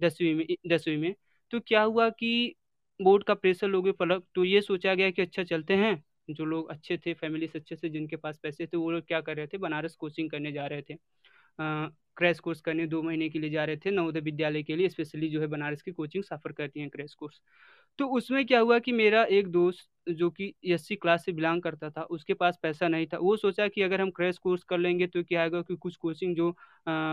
दसवीं में दसवीं में। तो क्या हुआ कि बोर्ड का प्रेशर लोगों पर तो ये सोचा गया कि अच्छा चलते हैं। जो लोग अच्छे थे फैमिली से अच्छे से जिनके पास पैसे थे, वो लोग क्या कर रहे थे, बनारस कोचिंग करने जा रहे थे। क्रैश कोर्स करने दो महीने के लिए जा रहे थे नवोदय विद्यालय के लिए स्पेशली जो है बनारस की कोचिंग सफ़र करती हैं क्रैश कोर्स। तो उसमें क्या हुआ कि मेरा एक दोस्त जो कि एससी क्लास से बिलोंग करता था उसके पास पैसा नहीं था। वो सोचा कि अगर हम क्रैश कोर्स कर लेंगे तो क्या आएगा कि कुछ कोचिंग जो आ,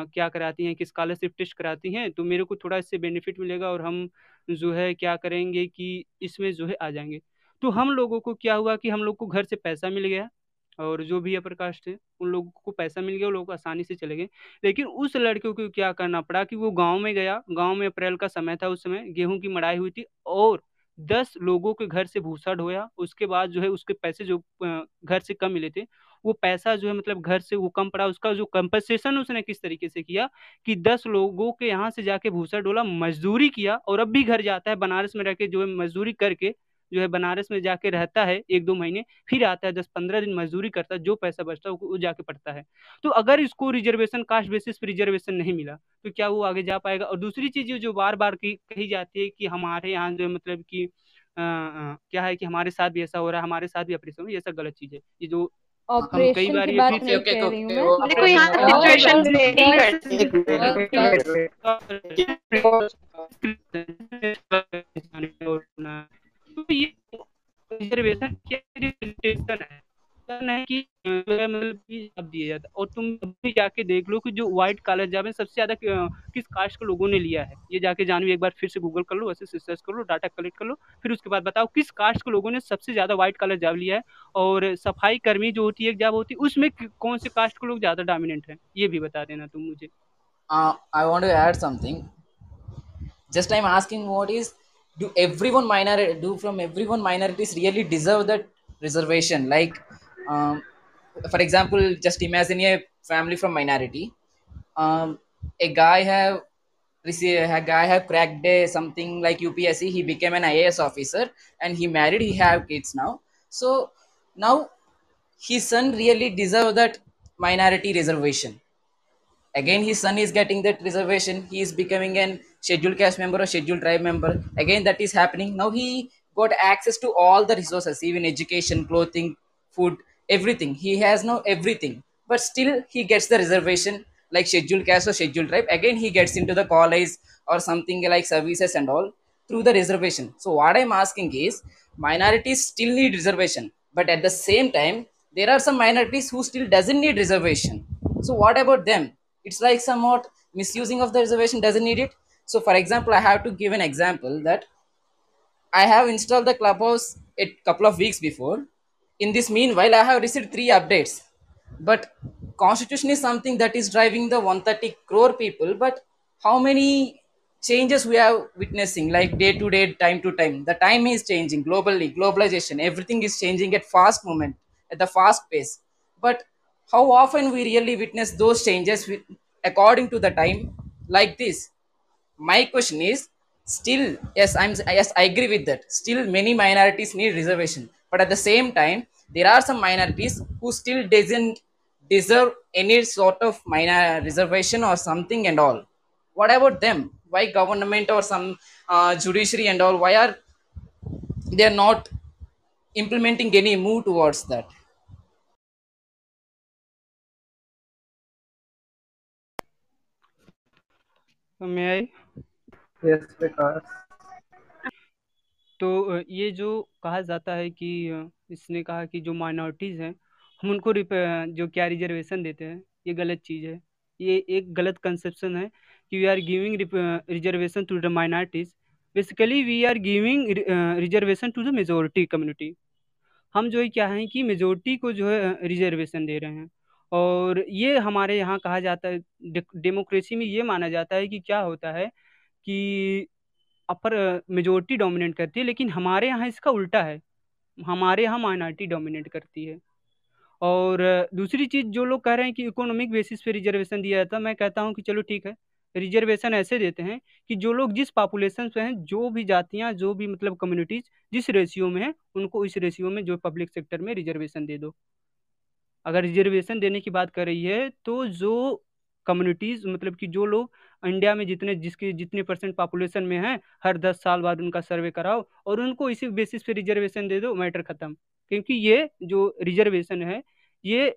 क्या कराती हैं कि स्कॉलरशिप टेस्ट कराती हैं तो मेरे को थोड़ा इससे बेनिफिट मिलेगा और हम जो है क्या करेंगे कि इसमें जो है आ जाएँगे। तो हम लोगों को क्या हुआ कि हम लोग को घर से पैसा मिल गया। और जो भी अपर कास्ट है उन लोगों को पैसा मिल गया, वो लोग आसानी से चले गए। लेकिन उस लड़के को क्या करना पड़ा कि वो गाँव में गया। गाँव में अप्रैल का समय था उस समय, गेहूँ की मड़ाई हुई थी और दस लोगों के घर से भूसा ढोया। उसके बाद जो है उसके पैसे जो घर से कम मिले थे, वो पैसा जो है मतलब घर से वो कम पड़ा। उसका जो कंपनसेशन उसने किस तरीके से किया कि दस लोगों के यहाँ से जाके भूसा डोला, मजदूरी किया और अब भी घर जाता है बनारस में रह के जो है मजदूरी करके। जो है बनारस में जाके रहता है एक दो महीने फिर आता है दस पंद्रह दिन मजदूरी करता है जो पैसा बचता है वो जाके पढ़ता है। तो अगर इसको रिजर्वेशन कास्ट बेसिस पर रिजर्वेशन नहीं मिला तो क्या वो आगे जा पाएगा? और दूसरी चीज़ जो बार बार की कही जाती है कि हमारे यहाँ जो मतलब कि क्या है कि हमारे साथ भी ऐसा हो रहा है हमारे साथ भी ऑपरेशन हो ये सब गलत चीज़ है। ये जो कई बार हूँ देखो यहाँ सिचुएशन तो ये है कि मतलब दिया जाता और तुम भी जाके देख लो कि जो व्हाइट कॉलर जॉब है सबसे ज़्यादा किस कास्ट के लोगों ने लिया है ये जाके जानवी एक बार फिर से गूगल कर लो ऐसे सर्च कर लो डाटा कलेक्ट कर लो फिर उसके बाद बताओ किस कास्ट के लोगों ने सबसे ज़्यादा व्हाइट कॉलर जॉब लिया है और सफ़ाई कर्मी जो होती है एक जॉब होती है उसमें कौन से कास्ट के लोग ज़्यादा डोमिनेंट है ये भी बता देना तुम मुझे I want to add something just I am asking what is do everyone minor do from everyone minorities really deserve that reservation? Like um, for example just imagine a family from minority. Um, a guy have a guy have cracked a, something like upsc he became an ias officer and he married he have kids now. So now his son really deserve that minority reservation. Again his son is getting that reservation. He is becoming an scheduled caste member or scheduled tribe member. Again that is happening. Now he got access to all the resources even education clothing food everything. He has now everything. But still he gets the reservation like scheduled caste or scheduled tribe again he gets into the college or something like services and all through the reservation. So what i'm asking is minorities still need reservation. But at the same time there are some minorities who still doesn't need reservation. So what about them? It's like somewhat misusing of the reservation doesn't need it so for example i have to give an example that i have installed the clubhouse a couple of weeks before. In this meanwhile i have received three updates. But constitution is something that is driving the 130 crore people. But how many changes we are witnessing like day to day time to time? The time is changing globally globalization everything is changing at fast moment at the fast pace. But how often we really witness those changes according to the time? Like this my question is still yes i'm yes i agree with that. Still many minorities need reservation. But at the same time there are some minorities who still doesn't deserve any sort of minor reservation or something and all. What about them? Why government or some uh, judiciary and all why are they are not implementing any move towards that? May i? तो ये जो कहा जाता है कि इसने कहा कि जो माइनॉरिटीज़ हैं, हम उनको जो क्या रिजर्वेशन देते हैं, ये गलत चीज़ है। ये एक गलत कंसेप्शन है कि we are giving reservation to the minorities basically we are giving reservation to the majority community हम जो है, क्या है कि मेजोरिटी को जो है रिजर्वेशन दे रहे हैं। और ये हमारे यहाँ कहा जाता है डेमोक्रेसी में ये माना जाता है कि क्या होता है कि अपर मेजोरिटी डोमिनेट करती है, लेकिन हमारे यहाँ इसका उल्टा है। हमारे यहाँ माइनॉरिटी डोमिनेट करती है। और दूसरी चीज़ जो लोग कह रहे हैं कि इकोनॉमिक बेसिस पे रिजर्वेशन दिया जाता है, मैं कहता हूँ कि चलो ठीक है रिजर्वेशन ऐसे देते हैं कि जो लोग जिस पॉपुलेशन पे हैं, जो भी जातियाँ, जो भी मतलब कम्युनिटीज जिस रेशियो में हैं, उनको इस रेशियो में जो पब्लिक सेक्टर में रिजर्वेशन दे दो। अगर रिजर्वेशन देने की बात कर रही है तो जो कम्युनिटीज मतलब कि जो लोग इंडिया में जितने जिसके जितने परसेंट पॉपुलेशन में हैं हर दस साल बाद उनका सर्वे कराओ और उनको इसी बेसिस पे रिजर्वेशन दे दो मैटर खत्म। क्योंकि ये जो रिजर्वेशन है ये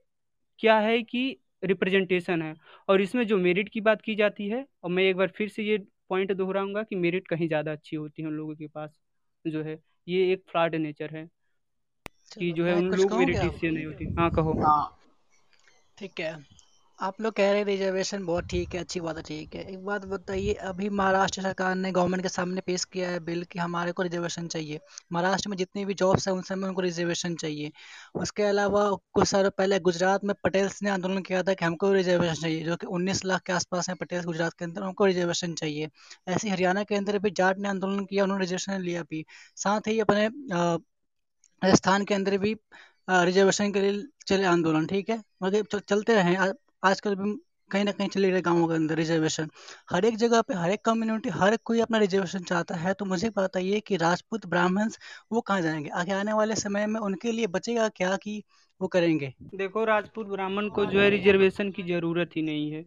क्या है कि रिप्रेजेंटेशन है और इसमें जो मेरिट की बात की जाती है और मैं एक बार फिर से ये पॉइंट दोहराऊँगा कि मेरिट कहीं ज़्यादा अच्छी होती है उन लोगों के पास जो है ये एक फ्रॉड नेचर है कि जो है उन लोग मेरिट इससे नहीं होती। हाँ कहो। ठीक है। आप लोग कह रहे हैं रिजर्वेशन बहुत ठीक है, अच्छी बात है, ठीक है। एक बात बताइए, अभी महाराष्ट्र सरकार ने गवर्नमेंट के सामने पेश किया है बिल कि हमारे को रिजर्वेशन चाहिए। महाराष्ट्र में जितनी भी जॉब्स हैं, उन सब में उनको रिजर्वेशन चाहिए। उसके अलावा कुछ साल पहले गुजरात में पटेल्स ने आंदोलन किया था कि हमको रिजर्वेशन चाहिए, जो कि उन्नीस लाख के आसपास हैं पटेल गुजरात के अंदर उनको रिजर्वेशन चाहिए। ऐसे हरियाणा के अंदर भी जाट ने आंदोलन किया, उन्होंने रिजर्वेशन लिया भी साथ ही अपने राजस्थान के अंदर भी रिजर्वेशन के लिए चले आंदोलन, ठीक है? मगर चलते रहे। आजकल भी कहीं ना कहीं चले गए गाँवों के अंदर रिजर्वेशन हर एक जगह पे हर एक कम्युनिटी हर एक कोई अपना रिजर्वेशन चाहता है तो मुझे बताइए कि राजपूत ब्राह्मण वो कहाँ जाएँगे? आगे आने वाले समय में उनके लिए बचेगा क्या कि वो करेंगे? देखो राजपूत ब्राह्मण को जो है रिजर्वेशन की ज़रूरत ही नहीं है।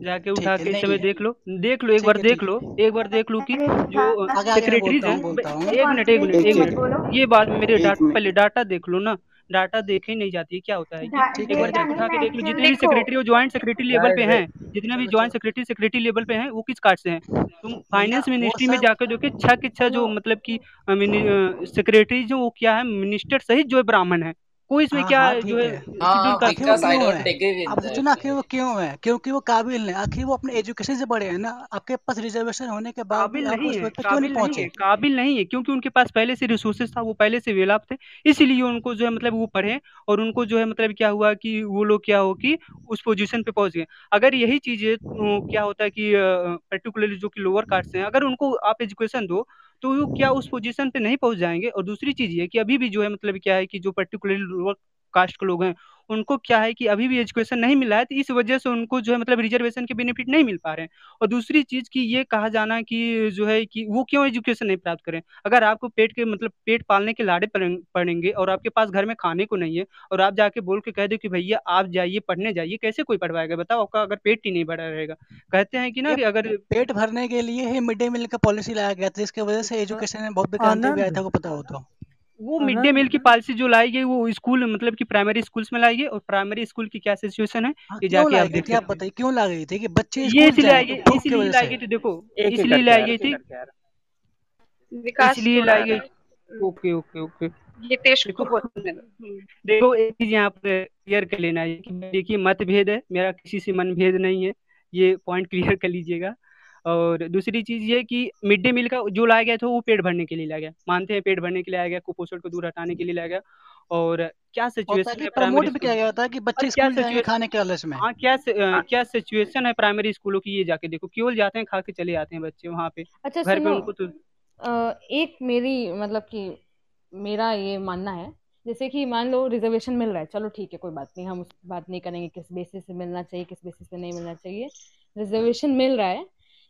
जाके उठा के समय देख लो देख लो एक बार देख लो एक बार देख लो कि जो सेक्रेटरीज है एक मिनट एक मिनट एक मिनट ये बात मेरे डाटा पहले डाटा देख लो ना। डाटा देखे नहीं जाती है क्या होता है? एक बार उठा के देख लो जितने भी सेक्रेटरी ज्वाइंट सेक्रेटरी लेवल पे हैं जितने भी ज्वाइंट सेक्रेटरी सेक्रेटरी लेवल पे हैं वो किस कार्ड से हैं? तुम फाइनेंस मिनिस्ट्री में जाकर जो कि छह के छह जो मतलब की सेक्रेटरी जो वो क्या है मिनिस्टर सहित जो ब्राह्मण है। कोई इसमें हाँ, क्या हाँ, जो है अब सोचो ना आखिर वो क्यों है? क्योंकि वो काबिल है। आखिर वो अपने एजुकेशन से बड़े हैं ना। आपके पास रिजर्वेशन होने के बाद काबिल नहीं है क्यों नहीं पहुँचे? काबिल नहीं है क्योंकि उनके पास पहले से रिसोर्सेज था वो पहले से वेलाप थे। इसीलिए उनको जो है मतलब वो पढ़े और उनको जो है मतलब क्या हुआ कि वो लोग क्या हो कि उस पोजीशन पे पहुँच गए। अगर यही चीज़ें क्या होता है कि पर्टिकुलरली जो कि लोअर कास्ट हैं अगर उनको आप एजुकेशन दो तो वो क्या उस पोजीशन पे नहीं पहुँच जाएँगे? और दूसरी चीज़ ये कि अभी भी जो है मतलब क्या है कि जो पर्टिकुलरली लोअर कास्ट के लोग हैं उनको क्या है कि अभी भी एजुकेशन नहीं मिला है तो इस वजह से उनको जो है मतलब रिजर्वेशन के बेनिफिट नहीं मिल पा रहे हैं। और दूसरी चीज़ की ये कहा जाना कि जो है कि वो क्यों एजुकेशन नहीं प्राप्त करें? अगर आपको पेट के मतलब पेट पालने के लाड़े पड़ेंगे और आपके पास घर में खाने को नहीं है और आप जाके बोल के कह दो कि भैया आप जाइए पढ़ने जाइए कैसे कोई पढ़वाएगा? बताओ आपका अगर पेट ही नहीं बढ़ा रहेगा। कहते हैं कि ना कि अगर पेट भरने के लिए ही मिड डे मील का पॉलिसी लाया गया था जिसकी वजह से एजुकेशन में बहुत भी आया था को पता हो तो। वो मिड डे मील की पॉलिसी जो लाई गई वो स्कूल मतलब कि प्राइमरी स्कूल्स में लाई गई और प्राइमरी स्कूल की क्या सिचुएशन है ये जाके आप देखिए आप बताइए क्यों ला गई थी कि बच्चे ये इसलिए आई गई इसलिए लाई गई थी देखो इसलिए लाई गई थी। इसलिए लाई गई। Okay okay okay. देखो देखो एक चीज़ यहाँ पर क्लियर कर लेना है कि देखिए मतभेद है मेरा किसी से मन भेद नहीं है ये पॉइंट क्लियर कर लीजिएगा। और दूसरी चीज़ ये कि मिड डे मील का जो लाया गया था वो पेट भरने के लिए लाया गया। मानते हैं पेट भरने के लिए आया गया कुपोषण को दूर हटाने के लिए लाया गया। और क्या सिचुएशन है प्रमोट भी किया गया था कि बच्चे स्कूल जाएँगे खाने के लालच में। हाँ क्या क्या सिचुएशन है प्राइमरी स्कूलों की? ये जाके देखो केवल जाते हैं खा के चले जाते हैं बच्चे वहाँ पे। अच्छा घर पे उनको तो एक मेरी मतलब कि मेरा ये मानना है जैसे कि मान लो रिजर्वेशन मिल रहा है चलो ठीक है कोई बात नहीं हम उस बात नहीं करेंगे किस बेसिस से मिलना चाहिए किस बेसिस पे नहीं मिलना चाहिए। रिजर्वेशन मिल रहा है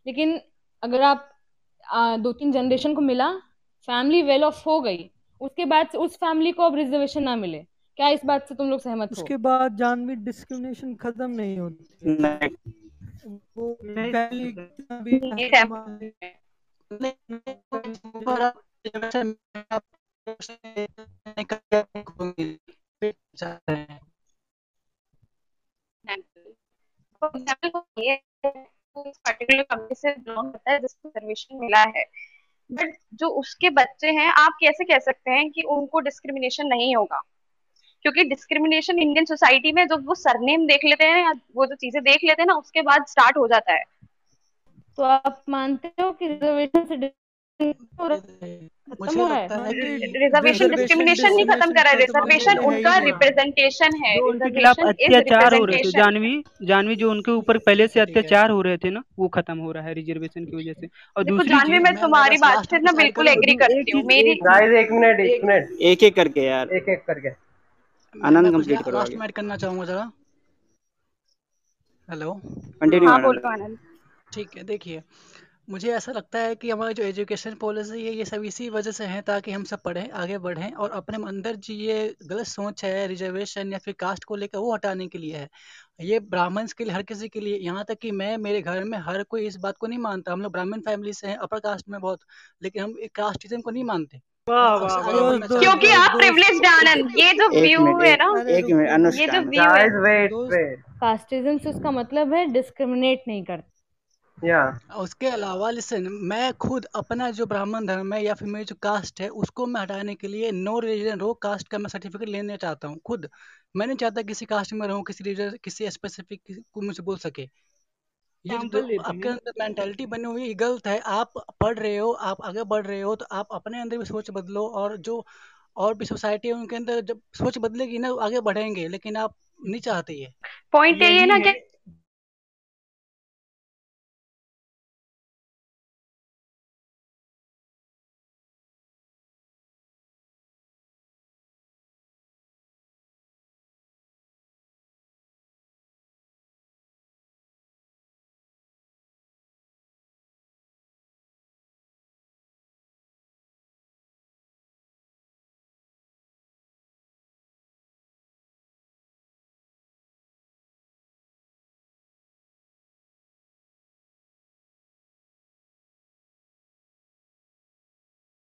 लेकिन अगर आप आ, दो तीन जनरेशन को मिला फैमिली वेल ऑफ़ हो गई उसके बाद से उस फैमिली को अब रिजर्वेशन ना मिले क्या इस बात से तुम लोग सहमत हो? उसके बाद जानवी डिस्क्रिमिनेशन खत्म नहीं होती। नहीं। वो पहले पर्टिकुलर कंपनी से लोन होता है, जिसको रिजर्वेशन मिला है। बट जो उसके बच्चे हैं, आप कैसे कह सकते हैं कि उनको डिस्क्रिमिनेशन नहीं होगा? क्योंकि डिस्क्रिमिनेशन इंडियन सोसाइटी में जब वो सरनेम देख लेते हैं या वो जो चीज़ें देख लेते हैं ना, उसके बाद स्टार्ट हो जाता है। तो आप मानते हो कि रिजर्वेशन से हो रहा है। रिजर्वेशन डिस्क्रिमिनेशन नहीं खत्म कर रहा है। रिजर्वेशन उनका रिप्रेजेंटेशन है। उनके खिलाफ अत्याचार हो रहे थे जानवी जानवी जो उनके ऊपर पहले से अत्याचार हो रहे थे ना वो खत्म हो रहा है रिजर्वेशन की वजह से। और दूसरी जानवी मैं तुम्हारी बात से ना बिल्कुल एग्री करती हूँ। मेरी गाइस एक मिनट एक मिनट। एक एक करके यार। एक एक करके। आनंद कंप्लीट करो लास्ट में करना चाहूँगा जरा। हेलो कंटिन्यू हाँ बोलो आनंद। ठीक है देखिए। मुझे ऐसा लगता है कि हमारी जो एजुकेशन पॉलिसी है ये सब इसी वजह से है ताकि हम सब पढ़ें आगे बढ़ें और अपने अंदर जो ये गलत सोच है रिजर्वेशन या फिर कास्ट को लेकर वो हटाने के लिए है। ये ब्राह्मण के लिए हर किसी के लिए यहाँ तक कि मैं मेरे घर में हर कोई इस बात को नहीं मानता। हम लोग ब्राह्मण फैमिली से हैं अपर कास्ट में बहुत लेकिन हम कास्टिज्म को नहीं मानते। क्योंकि आप प्रिविलेज्ड आनंद ये जो व्यू है ना? एक मिनट अनुष्का ये जो व्यू है. कास्टिज्म से उसका मतलब है डिस्क्रिमिनेट नहीं करते। Yeah. उसके अलावा लिसन मैं खुद अपना जो ब्राह्मण धर्म है या फिर मेरी जो कास्ट है उसको मैं हटाने के लिए नो रिलीजन रो कास्ट का मैं सर्टिफिकेट लेना चाहता हूँ खुद। मैं नहीं चाहता किसी कास्ट में रहूँ किसी रिलीजन किसी स्पेसिफिक को मुझे बोल सके। ये जो Example आपके अंदर मेंटेलिटी बनी हुई है गलत है। आप पढ़ रहे हो आप आगे बढ़ रहे हो तो आप अपने अंदर भी सोच बदलो और जो और भी सोसाइटी है उनके अंदर जब सोच बदलेगी ना आगे बढ़ेंगे लेकिन आप नहीं चाहते ये। पॉइंट यही है ना कि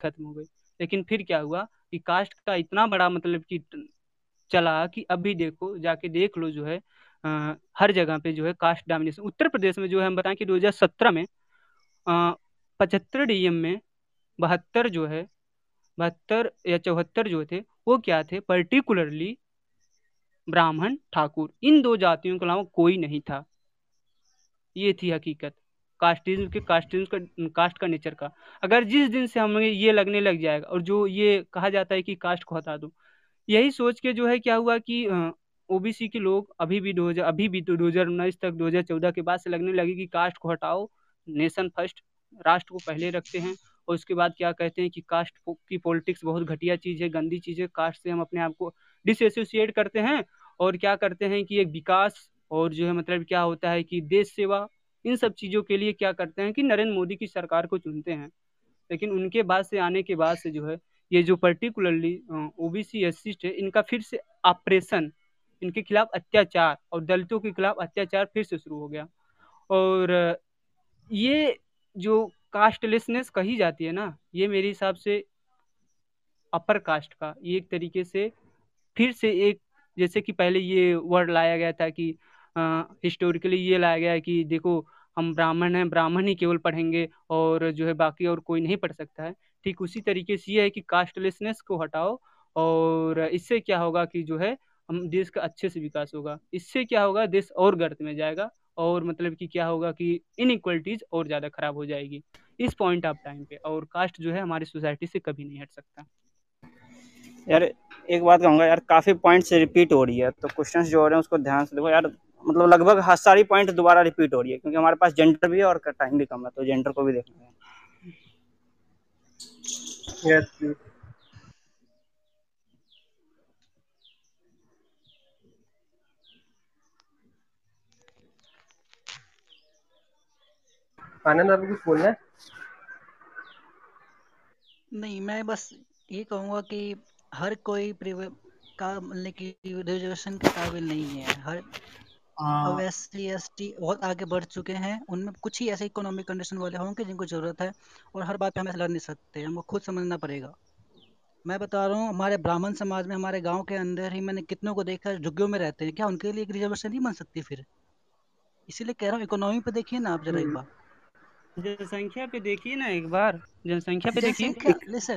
खत्म हो गई। लेकिन फिर क्या हुआ कि कास्ट का इतना बड़ा मतलब कि चला कि अभी देखो जाके देख लो जो है अ, हर जगह पे जो है कास्ट डोमिनेशन उत्तर प्रदेश में जो है हम बताएँ कि 2017 में पचहत्तर डीएम में बहत्तर जो है बहत्तर या चौहत्तर जो थे वो क्या थे? पर्टिकुलरली ब्राह्मण ठाकुर। इन दो जातियों के अलावा कोई नहीं था। ये थी हकीकत। कास्टिज्म के कास्टिज्म का, कास्ट का नेचर का। अगर जिस दिन से हमें ये लगने लग जाएगा, और जो ये कहा जाता है कि कास्ट को हटा दो, यही सोच के जो है क्या हुआ कि ओबीसी के लोग अभी भी दो हज़ार, अभी भी दो हज़ार उन्नीस तक, दो हज़ार चौदह के बाद से लगने लगे कि कास्ट को हटाओ, नेशन फ़र्स्ट, राष्ट्र को पहले रखते हैं, और उसके बाद क्या कहते हैं कि कास्ट की पॉलिटिक्स बहुत घटिया चीज़ है, गंदी चीज़ है, कास्ट से हम अपने आप को डिसएसोसिएट करते हैं, और क्या करते हैं कि एक विकास, और जो है मतलब क्या होता है कि देश सेवा इन सब चीज़ों के लिए क्या करते हैं कि नरेंद्र मोदी की सरकार को चुनते हैं। लेकिन उनके बाद से, आने के बाद से जो है, ये जो particularly O B C S है, इनका फिर से ऑपरेशन इनके खिलाफ अत्याचार और दलितों के खिलाफ अत्याचार फिर से शुरू हो गया। और, ये जो कास्टलेसनेस कही जाती है ना, ये मेरे हिसाब से अपर कास्ट का, ये एक तरीके से फिर से एक, जैसे कि पहले ये वर्ड लाया गया था कि हिस्टोरिकली ये लाया गया है कि देखो, हम ब्राह्मण हैं, ब्राह्मण ही केवल पढ़ेंगे और जो है बाकी और कोई नहीं पढ़ सकता है। ठीक उसी तरीके से ये है कि कास्टलेसनेस को हटाओ और इससे क्या होगा कि जो है, हम देश का अच्छे से विकास होगा। इससे क्या होगा, देश और गर्त में जाएगा और मतलब कि क्या होगा कि इनइक्वलिटीज और ज़्यादा खराब हो जाएगी इस पॉइंट ऑफ़ टाइम पे और कास्ट जो है हमारी सोसाइटी से कभी नहीं हट सकता। यार, एक बात कहूँगा यार, काफ़ी पॉइंट रिपीट हो रही है तो क्वेश्चंस जो हो रहे हैं उसको ध्यान से देखो यार मतलब लगभग हर सारी पॉइंट दोबारा रिपीट हो रही है क्योंकि हमारे पास जेंडर भी है और टाइम भी कम है तो जेंडर को भी देखना है। Yes, आनंद आपको कुछ बोलना है? नहीं मैं बस ये कहूँगा कि हर कोई प्रिव- का मतलब कि रिजर्वेशन के काबिल नहीं है। हर अब एस सी एस टी बहुत आगे बढ़ चुके हैं। उनमें कुछ ही ऐसे इकोनॉमिक कंडीशन वाले होंगे जिनको ज़रूरत है और हर बात पे हम ऐसे लड़ नहीं सकते हमको खुद समझना पड़ेगा। मैं बता रहा हूँ हमारे ब्राह्मण समाज में हमारे गाँव के अंदर ही मैंने कितनों को देखा झुग्गियों में रहते हैं। क्या उनके लिए एक रिजर्वेशन नहीं बन सकती फिर? इसीलिए कह रहा हूँ इकोनॉमी पे देखिए ना आप जरा एक बार। जनसंख्या पे देखिए ना एक बार। जनसंख्या पे देखिए।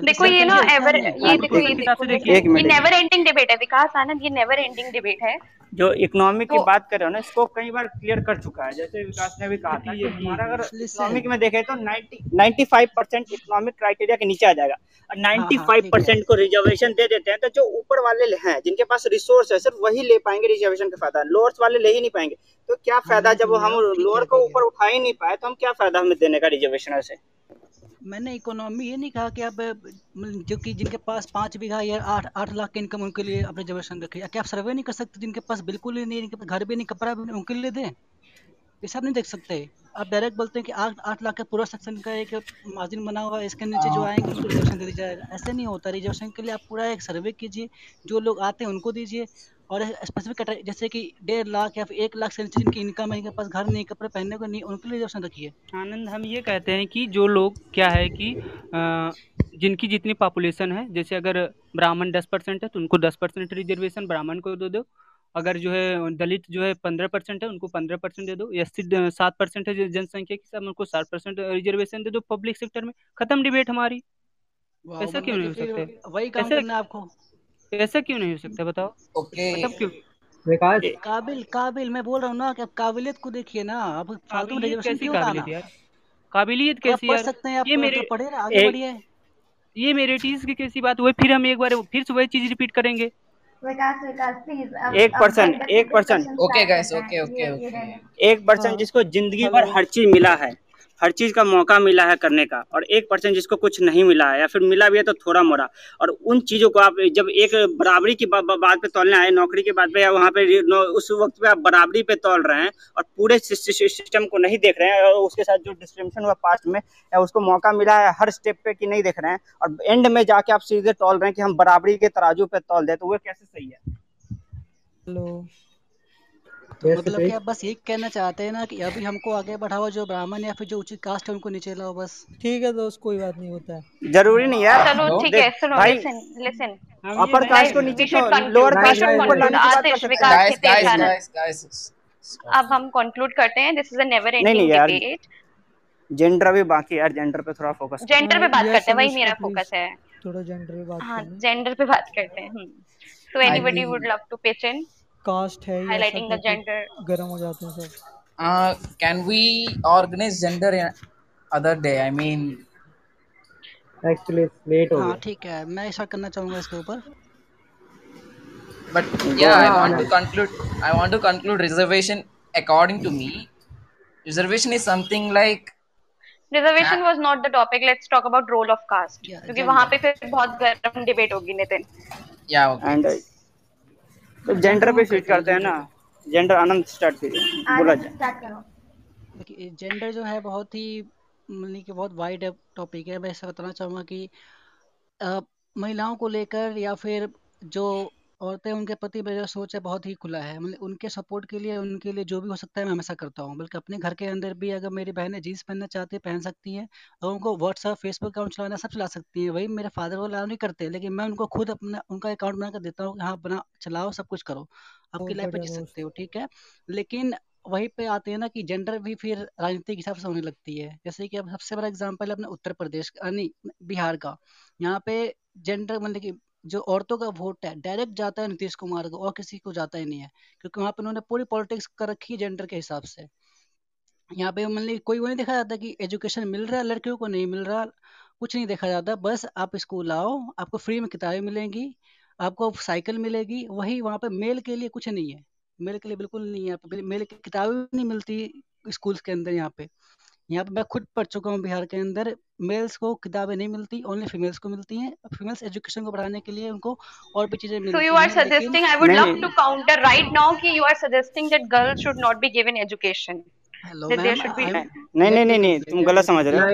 देखो ये ना एवर है। ये देखो ये देखो ये नेवर एंडिंग डिबेट है विकास आनंद ये नेवर एंडिंग डिबेट है। जो इकोनॉमिक की तो- बात कर रहे हो ना इसको कई बार क्लियर कर चुका है। जैसे विकास ने भी कहा था कि हमारा अगर इकोनॉमिक में देखें तो 90 95 परसेंट इकोनॉमिक क्राइटेरिया के नीचे आ जाएगा। और 95 परसेंट को रिजर्वेशन दे देते हैं तो जो ऊपर वाले हैं जिनके पास रिसोर्स है सिर्फ़ वही ले पाएँगे रिजर्वेशन का फ़ायदा। लोअर्स वाले ले ही नहीं पाएँगे। तो क्या फ़ायदा जब हम लोअर को ऊपर उठा ही नहीं पाए तो हम क्या फ़ायदा हमें देने का रिजर्वेशन से? मैंने इकोनॉमी ये नहीं कहा कि आप जो कि जिनके पास पाँच बीघा या आठ आठ लाख की इनकम उनके लिए अपने रिजर्वेशन रखे। क्या आप सर्वे नहीं कर सकते जिनके पास बिल्कुल ही नहीं पास घर भी नहीं कपड़ा भी नहीं उनके लिए दें? ये सब नहीं देख सकते। आप डायरेक्ट बोलते हैं कि आठ आठ लाख का पूरा सेक्शन का एक मार्जिन बना हुआ है इसके नीचे जो आएँगे उनको रिजर्वेशन दे दिया जाएगा। ऐसे नहीं होता। रिजर्वेशन के लिए आप पूरा एक सर्वे कीजिए जो लोग आते हैं उनको दीजिए। और स्पेसिफिक जैसे कि डेढ़ लाख या फिर एक लाख से नीचे जिनकी इनकम है इनके पास घर नहीं कपड़े पहनने को नहीं उनके लिए रिजर्वेशन रखिए आनंद हम ये कहते हैं कि जो लोग क्या है कि जिनकी जितनी पॉपुलेशन है जैसे अगर ब्राह्मण दस परसेंट है तो उनको दस परसेंट रिजर्वेशन ब्राह्मण को दे दो। अगर जो है दलित जो है पंद्रह परसेंट है उनको पंद्रह परसेंट दे दो। एस सी सात परसेंट है जनसंख्या के हिसाब उनको सात परसेंट रिजर्वेशन दे दो पब्लिक सेक्टर में। खत्म डिबेट हमारी। ऐसा क्यों मतलब नहीं हो कि सकते? वही काम करना आपको। ऐसा क्यों नहीं हो सकता बताओ? ओके। मतलब क्यों? विकास? काबिल काबिल मैं बोल रहा हूँ ना कि आप काबिलियत को देखिए ना आप फालतू रिजर्वेशन कैसी क्यों काबिलियत यार? काबिलियत तो कैसी यार? सकते हैं आप ये तो मेरे पढ़े ना आगे बढ़िए। ये मेरे टीज की कैसी बात? हुई फिर हम एक बार फिर से वही चीज़ रिपीट करेंगे। विकास विकास प्लीज़ एक अब पर्सन एक person okay guys okay okay okay. एक पर्सन जिसको ज़िंदगी भर हर चीज़ मिला है। हर चीज़ का मौका मिला है करने का और एक परसेंट जिसको कुछ नहीं मिला है या फिर मिला भी है तो थोड़ा मोड़ा। और उन चीज़ों को आप जब एक बराबरी की बा, बा, बात पे तोलने आए नौकरी की बात पे या वहाँ पे उस वक्त पे आप बराबरी पे तोल रहे हैं और पूरे सिस्टम को नहीं देख रहे हैं और उसके साथ जो डिस्क्रिमिनेशन हुआ पास्ट में या उसको मौका मिला है हर स्टेप पे कि नहीं देख रहे हैं और एंड में जाके आप सीधे तोल रहे हैं कि हम बराबरी के तराजू पे तोल दे तो वो कैसे सही है? हेलो। तो मतलब. कि आप बस ये कहना चाहते हैं ना कि अभी हमको आगे बढ़ाओ जो ब्राह्मण या फिर जो उचित कास्ट है उनको नीचे लाओ बस। ठीक है दोस्त कोई बात नहीं होता है। ज़रूरी नहीं है चलो ठीक है सुनो लिसन लिसन अपर कास्ट को नीचे लोअर कास्ट को ऊपर लाने की बात कर सकते हैं। गाइस गाइस गाइस गाइस अब हम कंक्लूड करते हैं दिस इज़ अ नेवर नहीं नहीं एंडिंग यार। डिबेट जेंडर भी बाकी यार जेंडर पे थोड़ा फोकस जेंडर पे बात करते हैं वही मेरा फोकस है। थोड़ा जेंडर पे बात हाँ जेंडर पे बात करते हैं so anybody would love to pitch in caste है ये ऐसा हाइलाइटिंग द जेंडर गर्म हो जाते हैं सब uh can we organize gender in other day i mean actually late हो हाँ गया ठीक है मैं स्टार्ट करना चाहूँगा इसके ऊपर but go yeah i ahead want to Anand conclude i want to conclude reservation according to me reservation is something like reservation was not the topic let's talk about role of caste या क्योंकि वहाँ पे जेंडर फिर बहुत गर्म डिबेट होगी नितिन yeah okay एंड तो जेंडर पे स्विच करते हैं ना। जेंडर आनंद स्टार्ट कीजिए बोला जाए देखिए जेंडर जो है बहुत ही मतलब कि बहुत वाइड टॉपिक है। मैं ऐसा बताना चाहूँगा कि महिलाओं को लेकर या फिर जो औरतें उनके प्रति मेरा जो सोच है बहुत ही खुला है। मतलब उनके सपोर्ट के लिए उनके लिए जो भी हो सकता है मैं हमेशा करता हूँ। बल्कि अपने घर के अंदर भी अगर मेरी बहनें जीन्स पहनना चाहती है पहन सकती हैं और उनको व्हाट्सअप फेसबुक अकाउंट चलाना सब चला सकती हैं। वही मेरे फादर वो अलाउ नहीं करते लेकिन मैं उनको खुद अपना उनका अकाउंट बना कर देता हूँ हाँ बना चलाओ सब कुछ करो। आपकी बहुत लाइफ में बढ़िया जी सकते हो ठीक है? लेकिन वहीं पे आते हैं ना कि जेंडर भी फिर राजनीति के हिसाब से होने लगती है। जैसे कि अब सबसे बड़ा एग्जांपल है अपने उत्तर प्रदेश का नहीं बिहार का। यहाँ पे जेंडर मतलब कि जो औरतों का वोट है डायरेक्ट जाता है नीतीश कुमार को और किसी को जाता ही नहीं है, क्योंकि वहाँ पे उन्होंने पूरी पॉलिटिक्स कर रखी है जेंडर के हिसाब से। यहाँ पे मतलब कोई वो नहीं देखा जाता कि एजुकेशन मिल रहा है, लड़कियों को नहीं मिल रहा, कुछ नहीं देखा जाता, बस आप स्कूल आओ आपको फ्री में किताबें मिलेंगी, आपको साइकिल मिलेगी, वही वहाँ पे मेल के लिए कुछ नहीं है। मेल के लिए बिल्कुल नहीं है, मेल की किताबें नहीं मिलती स्कूल्स के अंदर यहाँ पे। यहाँ पे मैं खुद पढ़ चुका हूँ बिहार के अंदर। मेल्स को किताबें नहीं मिलती ओनली फीमेल्स को मिलती हैं। फीमेल्स एजुकेशन को बढ़ाने के लिए उनको और भी चीज़ें मिलती you are हैं लेकिन suggesting, I would नहीं love नहीं to counter right now कि you are suggesting that girls should not be given education, hello that there ma'am should be. आई नहीं तुम गलत समझ रहे हो.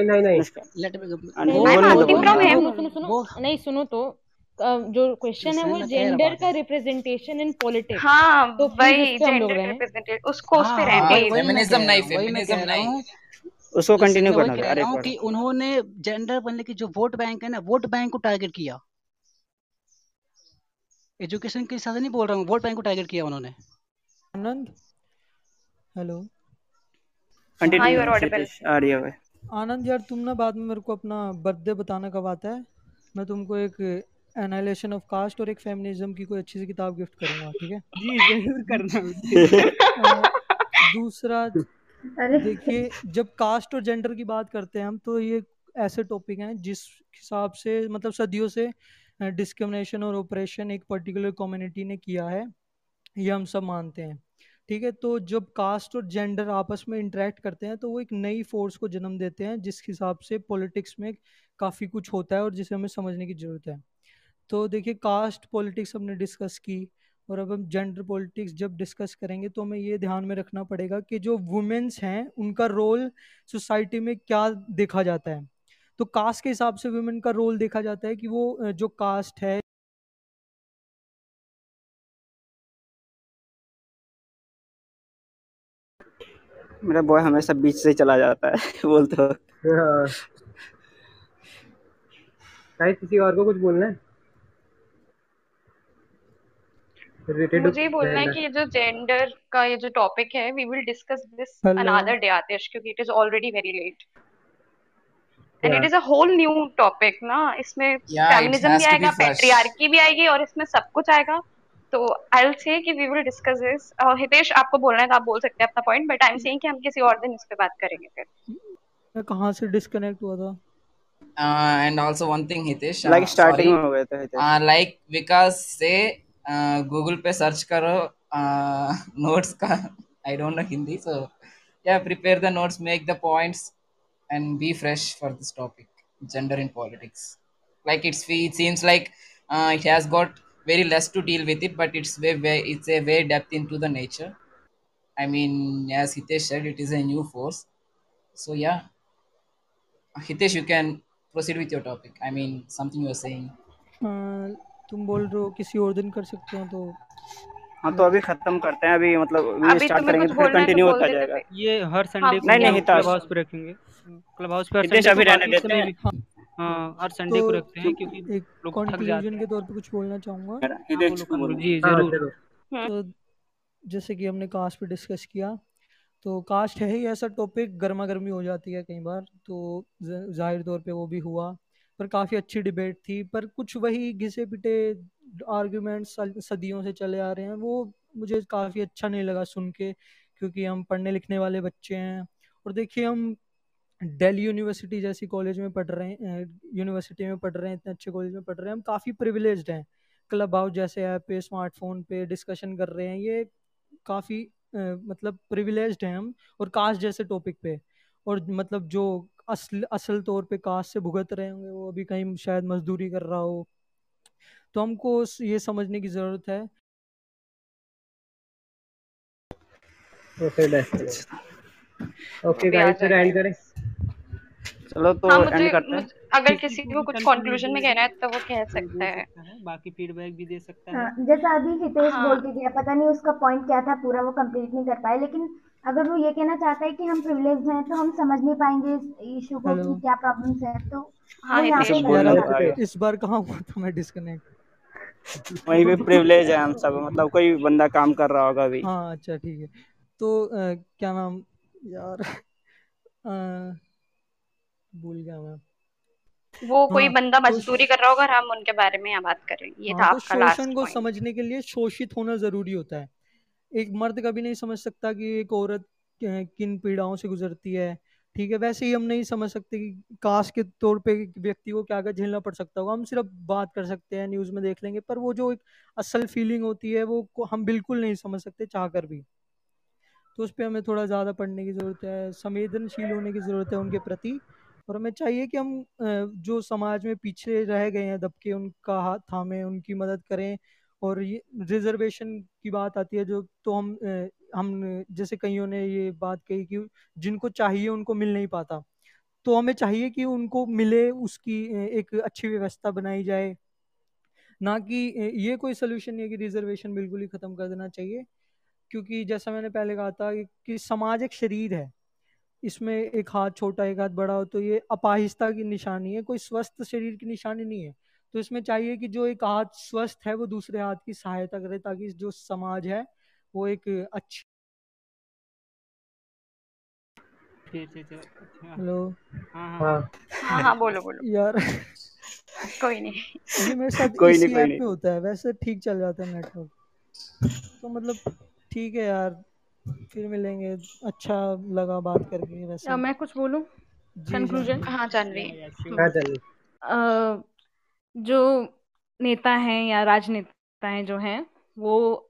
सुनो सुनो सुनो। वो नहीं सुनो तो जो क्वेश्चन है वो जेंडर का रिप्रेजेंटेशन इन पॉलिटिक्स हाँ तो वही जेंडर उसको उस हाँ पे हाँ रहे हाँ नहीं। उसको कंटिन्यू करना था अरे हूँ कि उन्होंने जेंडर बनने की जो वोट बैंक है ना वोट बैंक को टारगेट किया। एजुकेशन के हिसाब से नहीं बोल रहा हूँ वोट बैंक को टारगेट किया उन्होंने। आनंद? हेलो आनंद यार तुम ना बाद में मेरे को अपना बर्थडे बताना कब आता है। मैं तुमको एक एनालिसिस ऑफ़ कास्ट और एक फेमिनिज्म की कोई अच्छी सी किताब गिफ्ट करूँगा ठीक है? जी ज़रूर करना। दूसरा देखिए, जब कास्ट और जेंडर की बात करते हैं हम तो ये ऐसे टॉपिक हैं जिस हिसाब से मतलब सदियों से डिस्क्रिमिनेशन और ऑपरेशन एक पर्टिकुलर कम्युनिटी ने किया है, ये हम सब मानते हैं। ठीक है तो जब कास्ट और जेंडर आपस में इंटरेक्ट करते हैं तो वो एक नई फोर्स को जन्म देते हैं, जिस हिसाब से पॉलिटिक्स में काफ़ी कुछ होता है और जिसे हमें समझने की ज़रूरत है। तो देखिए, कास्ट पॉलिटिक्स हमने डिस्कस की और अब हम जेंडर पॉलिटिक्स जब डिस्कस करेंगे तो हमें ये ध्यान में रखना पड़ेगा कि जो वुमेन्स हैं उनका रोल सोसाइटी में क्या देखा जाता है। तो कास्ट के हिसाब से वुमेन का रोल देखा जाता है कि वो जो कास्ट है मेरा बॉय हमेशा बीच से चला जाता है बोलते हो। हाँ किसी और को कुछ बोलना है। मुझे बोलना है कि ये जो जेंडर का ये जो टॉपिक है we will discuss this another day Atish क्योंकि it is already very late and it is a whole new topic ना इसमें फेमिनिज्म भी आएगा पेट्रियार्की भी आएगी और इसमें सब कुछ आएगा। तो आई विल से कि we will discuss this Hitesh आपको बोलना है तो आप बोल सकते हैं अपना point but I am saying कि हम किसी और दिन इस पे बात करेंगे फिर। मैं कहाँ से डिस्कनेक्ट हुआ था? Also one thing hitesh like uh, में हो गया था uh, like because say Google पे सर्च करो नोट्स का I don't know Hindi so yeah prepare the notes make the points and be fresh for this topic gender in politics like it's it seems like uh, it has got very less to deal with it but it's very, very it's a very depth into the nature i mean as hitesh said it is a new force so yeah hitesh you can proceed with your topic i mean something you were saying uh, तुम बोल रहे हो किसी और दिन कर सकते हो तो हाँ तो अभी खत्म करते हैं अभी मतलब अभी स्टार्ट करेंगे तो फिर कंटिन्यू होता जाएगा। ये हर संडे को नहीं नहीं क्लब हाउस पे रखेंगे। क्लब हाउस पे हर अभी रहने देते हैं। हाँ हर संडे को रखते हैं क्योंकि एक कंक्लूजन के तौर पे कुछ बोलना चाहूँगा? जी ज़रूर। तो जैसे कि हमने कास्ट पे डिस्कस किया तो कास्ट है ही ऐसा टॉपिक गर्मा गर्मी हो जाती है कई बार तो ज़ाहिर तौर पे वो भी हुआ। पर काफ़ी अच्छी डिबेट थी, पर कुछ वही घिसे पिटे आर्ग्यूमेंट्स सदियों से चले आ रहे हैं, वो मुझे काफ़ी अच्छा नहीं लगा सुन के, क्योंकि हम पढ़ने लिखने वाले बच्चे हैं। और देखिए, हम दिल्ली यूनिवर्सिटी जैसी कॉलेज में पढ़ रहे हैं यूनिवर्सिटी में पढ़ रहे हैं, इतने अच्छे कॉलेज में पढ़ रहे हैं, हम काफ़ी प्रिविलेज हैं। क्लब हाउस जैसे ऐप पे स्मार्टफ़ोन पे डिस्कशन कर रहे हैं, ये काफ़ी मतलब प्रिविलेज हैं हम, और कास्ट जैसे टॉपिक पे। और मतलब जो असल असल तौर पे कास्ट से भुगत रहे होंगे वो अभी कहीं शायद मजदूरी कर रहा हो। तो हमको ये समझने की ज़रूरत है। ओके गाइस एंड करें। चलो तो हाँ, एंड करते हैं। अगर किसी को कुछ कंक्लूजन में कहना है तो वो कह सकता है। बाकी फीडबैक भी दे सकता है। हाँ, जैसा अभी हितेश हाँ। बोल के पता नहीं उसका पॉइंट क्या था पूरा वो कंप्लीट नहीं कर पाए लेकिन अगर वो ये कहना चाहता है कि हम प्रिविलेज हैं तो हम समझ नहीं पाएँगे इस इशू को कि क्या प्रॉब्लम्स हैं तो हाँ, है। इस बार कहाँ हुआ था मैं डिस्कनेक्ट वहीं पे प्रिविलेज है हम सब मतलब कोई बंदा काम कर रहा होगा अभी। हाँ अच्छा ठीक है। तो अ, क्या नाम? यार भूल गया मैं। वो कोई हाँ, बंदा तो मजदूरी कर रहा होगा और हम उनके बारे में यहाँ बात कर रहे हैं। ये था तो आपका लास्ट शोषण को समझने के लिए शोषित होना ज़रूरी होता है। एक मर्द कभी नहीं समझ सकता कि एक औरत किन पीड़ाओं से गुजरती है। ठीक है, वैसे ही हम नहीं समझ सकते कि कास्ट के तौर पे व्यक्ति को क्या क्या झेलना पड़ सकता होगा। हम सिर्फ़ बात कर सकते हैं, न्यूज़ में देख लेंगे, पर वो जो एक असल फीलिंग होती है, वो हम बिल्कुल नहीं समझ सकते चाह कर भी। तो उस पर हमें थोड़ा ज़्यादा पढ़ने की ज़रूरत है, संवेदनशील होने की ज़रूरत है उनके प्रति। और हमें चाहिए कि हम जो समाज में पीछे रह गए हैं, दबके उनका हाथ थामें, उनकी मदद करें और ये रिजर्वेशन की बात आती है जो तो हम हम जैसे कईयों ने ये बात कही कि जिनको चाहिए उनको मिल नहीं पाता। तो हमें चाहिए कि उनको मिले उसकी एक अच्छी व्यवस्था बनाई जाए। ना कि ये कोई सोल्यूशन नहीं है कि रिजर्वेशन बिल्कुल ही ख़त्म कर देना चाहिए। क्योंकि जैसा मैंने पहले कहा था कि, समाज एक शरीर है। इसमें एक हाथ छोटा एक हाथ बड़ा हो तो ये अपाहिस्ता की निशानी है। कोई स्वस्थ शरीर की निशानी नहीं है। तो इसमें चाहिए कि जो एक हाथ स्वस्थ है वो दूसरे हाथ की सहायता करे ताकि जो समाज है वो एक अच्छी हेलो। हाँ हाँ। हाँ। बोलो बोलो। यार। कोई नहीं। ये मेरे साथ कोई नहीं, कोई नहीं। पे होता है वैसे ठीक चल जाता है नेटवर्क तो मतलब ठीक है यार फिर मिलेंगे। अच्छा लगा बात करके वैसे। मैं कुछ बोलूँ? कंक्लूजन हाँ जानवी हाँ अ, जो नेता हैं या राजनेता हैं जो हैं, वो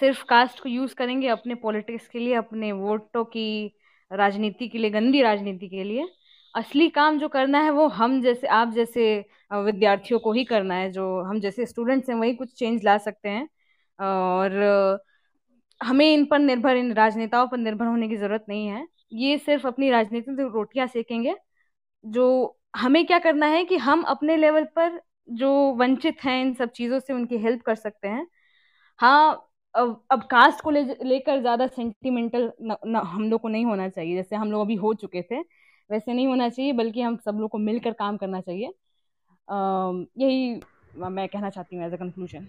सिर्फ़ कास्ट को यूज़ करेंगे अपने पॉलिटिक्स के लिए, अपने वोटों की राजनीति के लिए, गंदी राजनीति के लिए। असली काम जो करना है वो हम जैसे, आप जैसे विद्यार्थियों को ही करना है, जो हम जैसे स्टूडेंट्स हैं, वही कुछ चेंज ला सकते हैं। और हमें इन पर निर्भर, इन राजनेताओं पर निर्भर होने की ज़रूरत नहीं है। ये सिर्फ़ अपनी राजनीति से रोटियाँ सेकेंगे, जो हमें क्या करना है कि हम अपने लेवल पर जो वंचित हैं इन सब चीज़ों से उनकी हेल्प कर सकते हैं। हाँ अब अब कास्ट को ले लेकर ज़्यादा सेंटिमेंटल हम लोग को नहीं होना चाहिए। जैसे हम लोग अभी हो चुके थे वैसे नहीं होना चाहिए बल्कि हम सब लोग को मिलकर काम करना चाहिए। आ, यही मैं कहना चाहती हूँ एज अ कंक्लूजन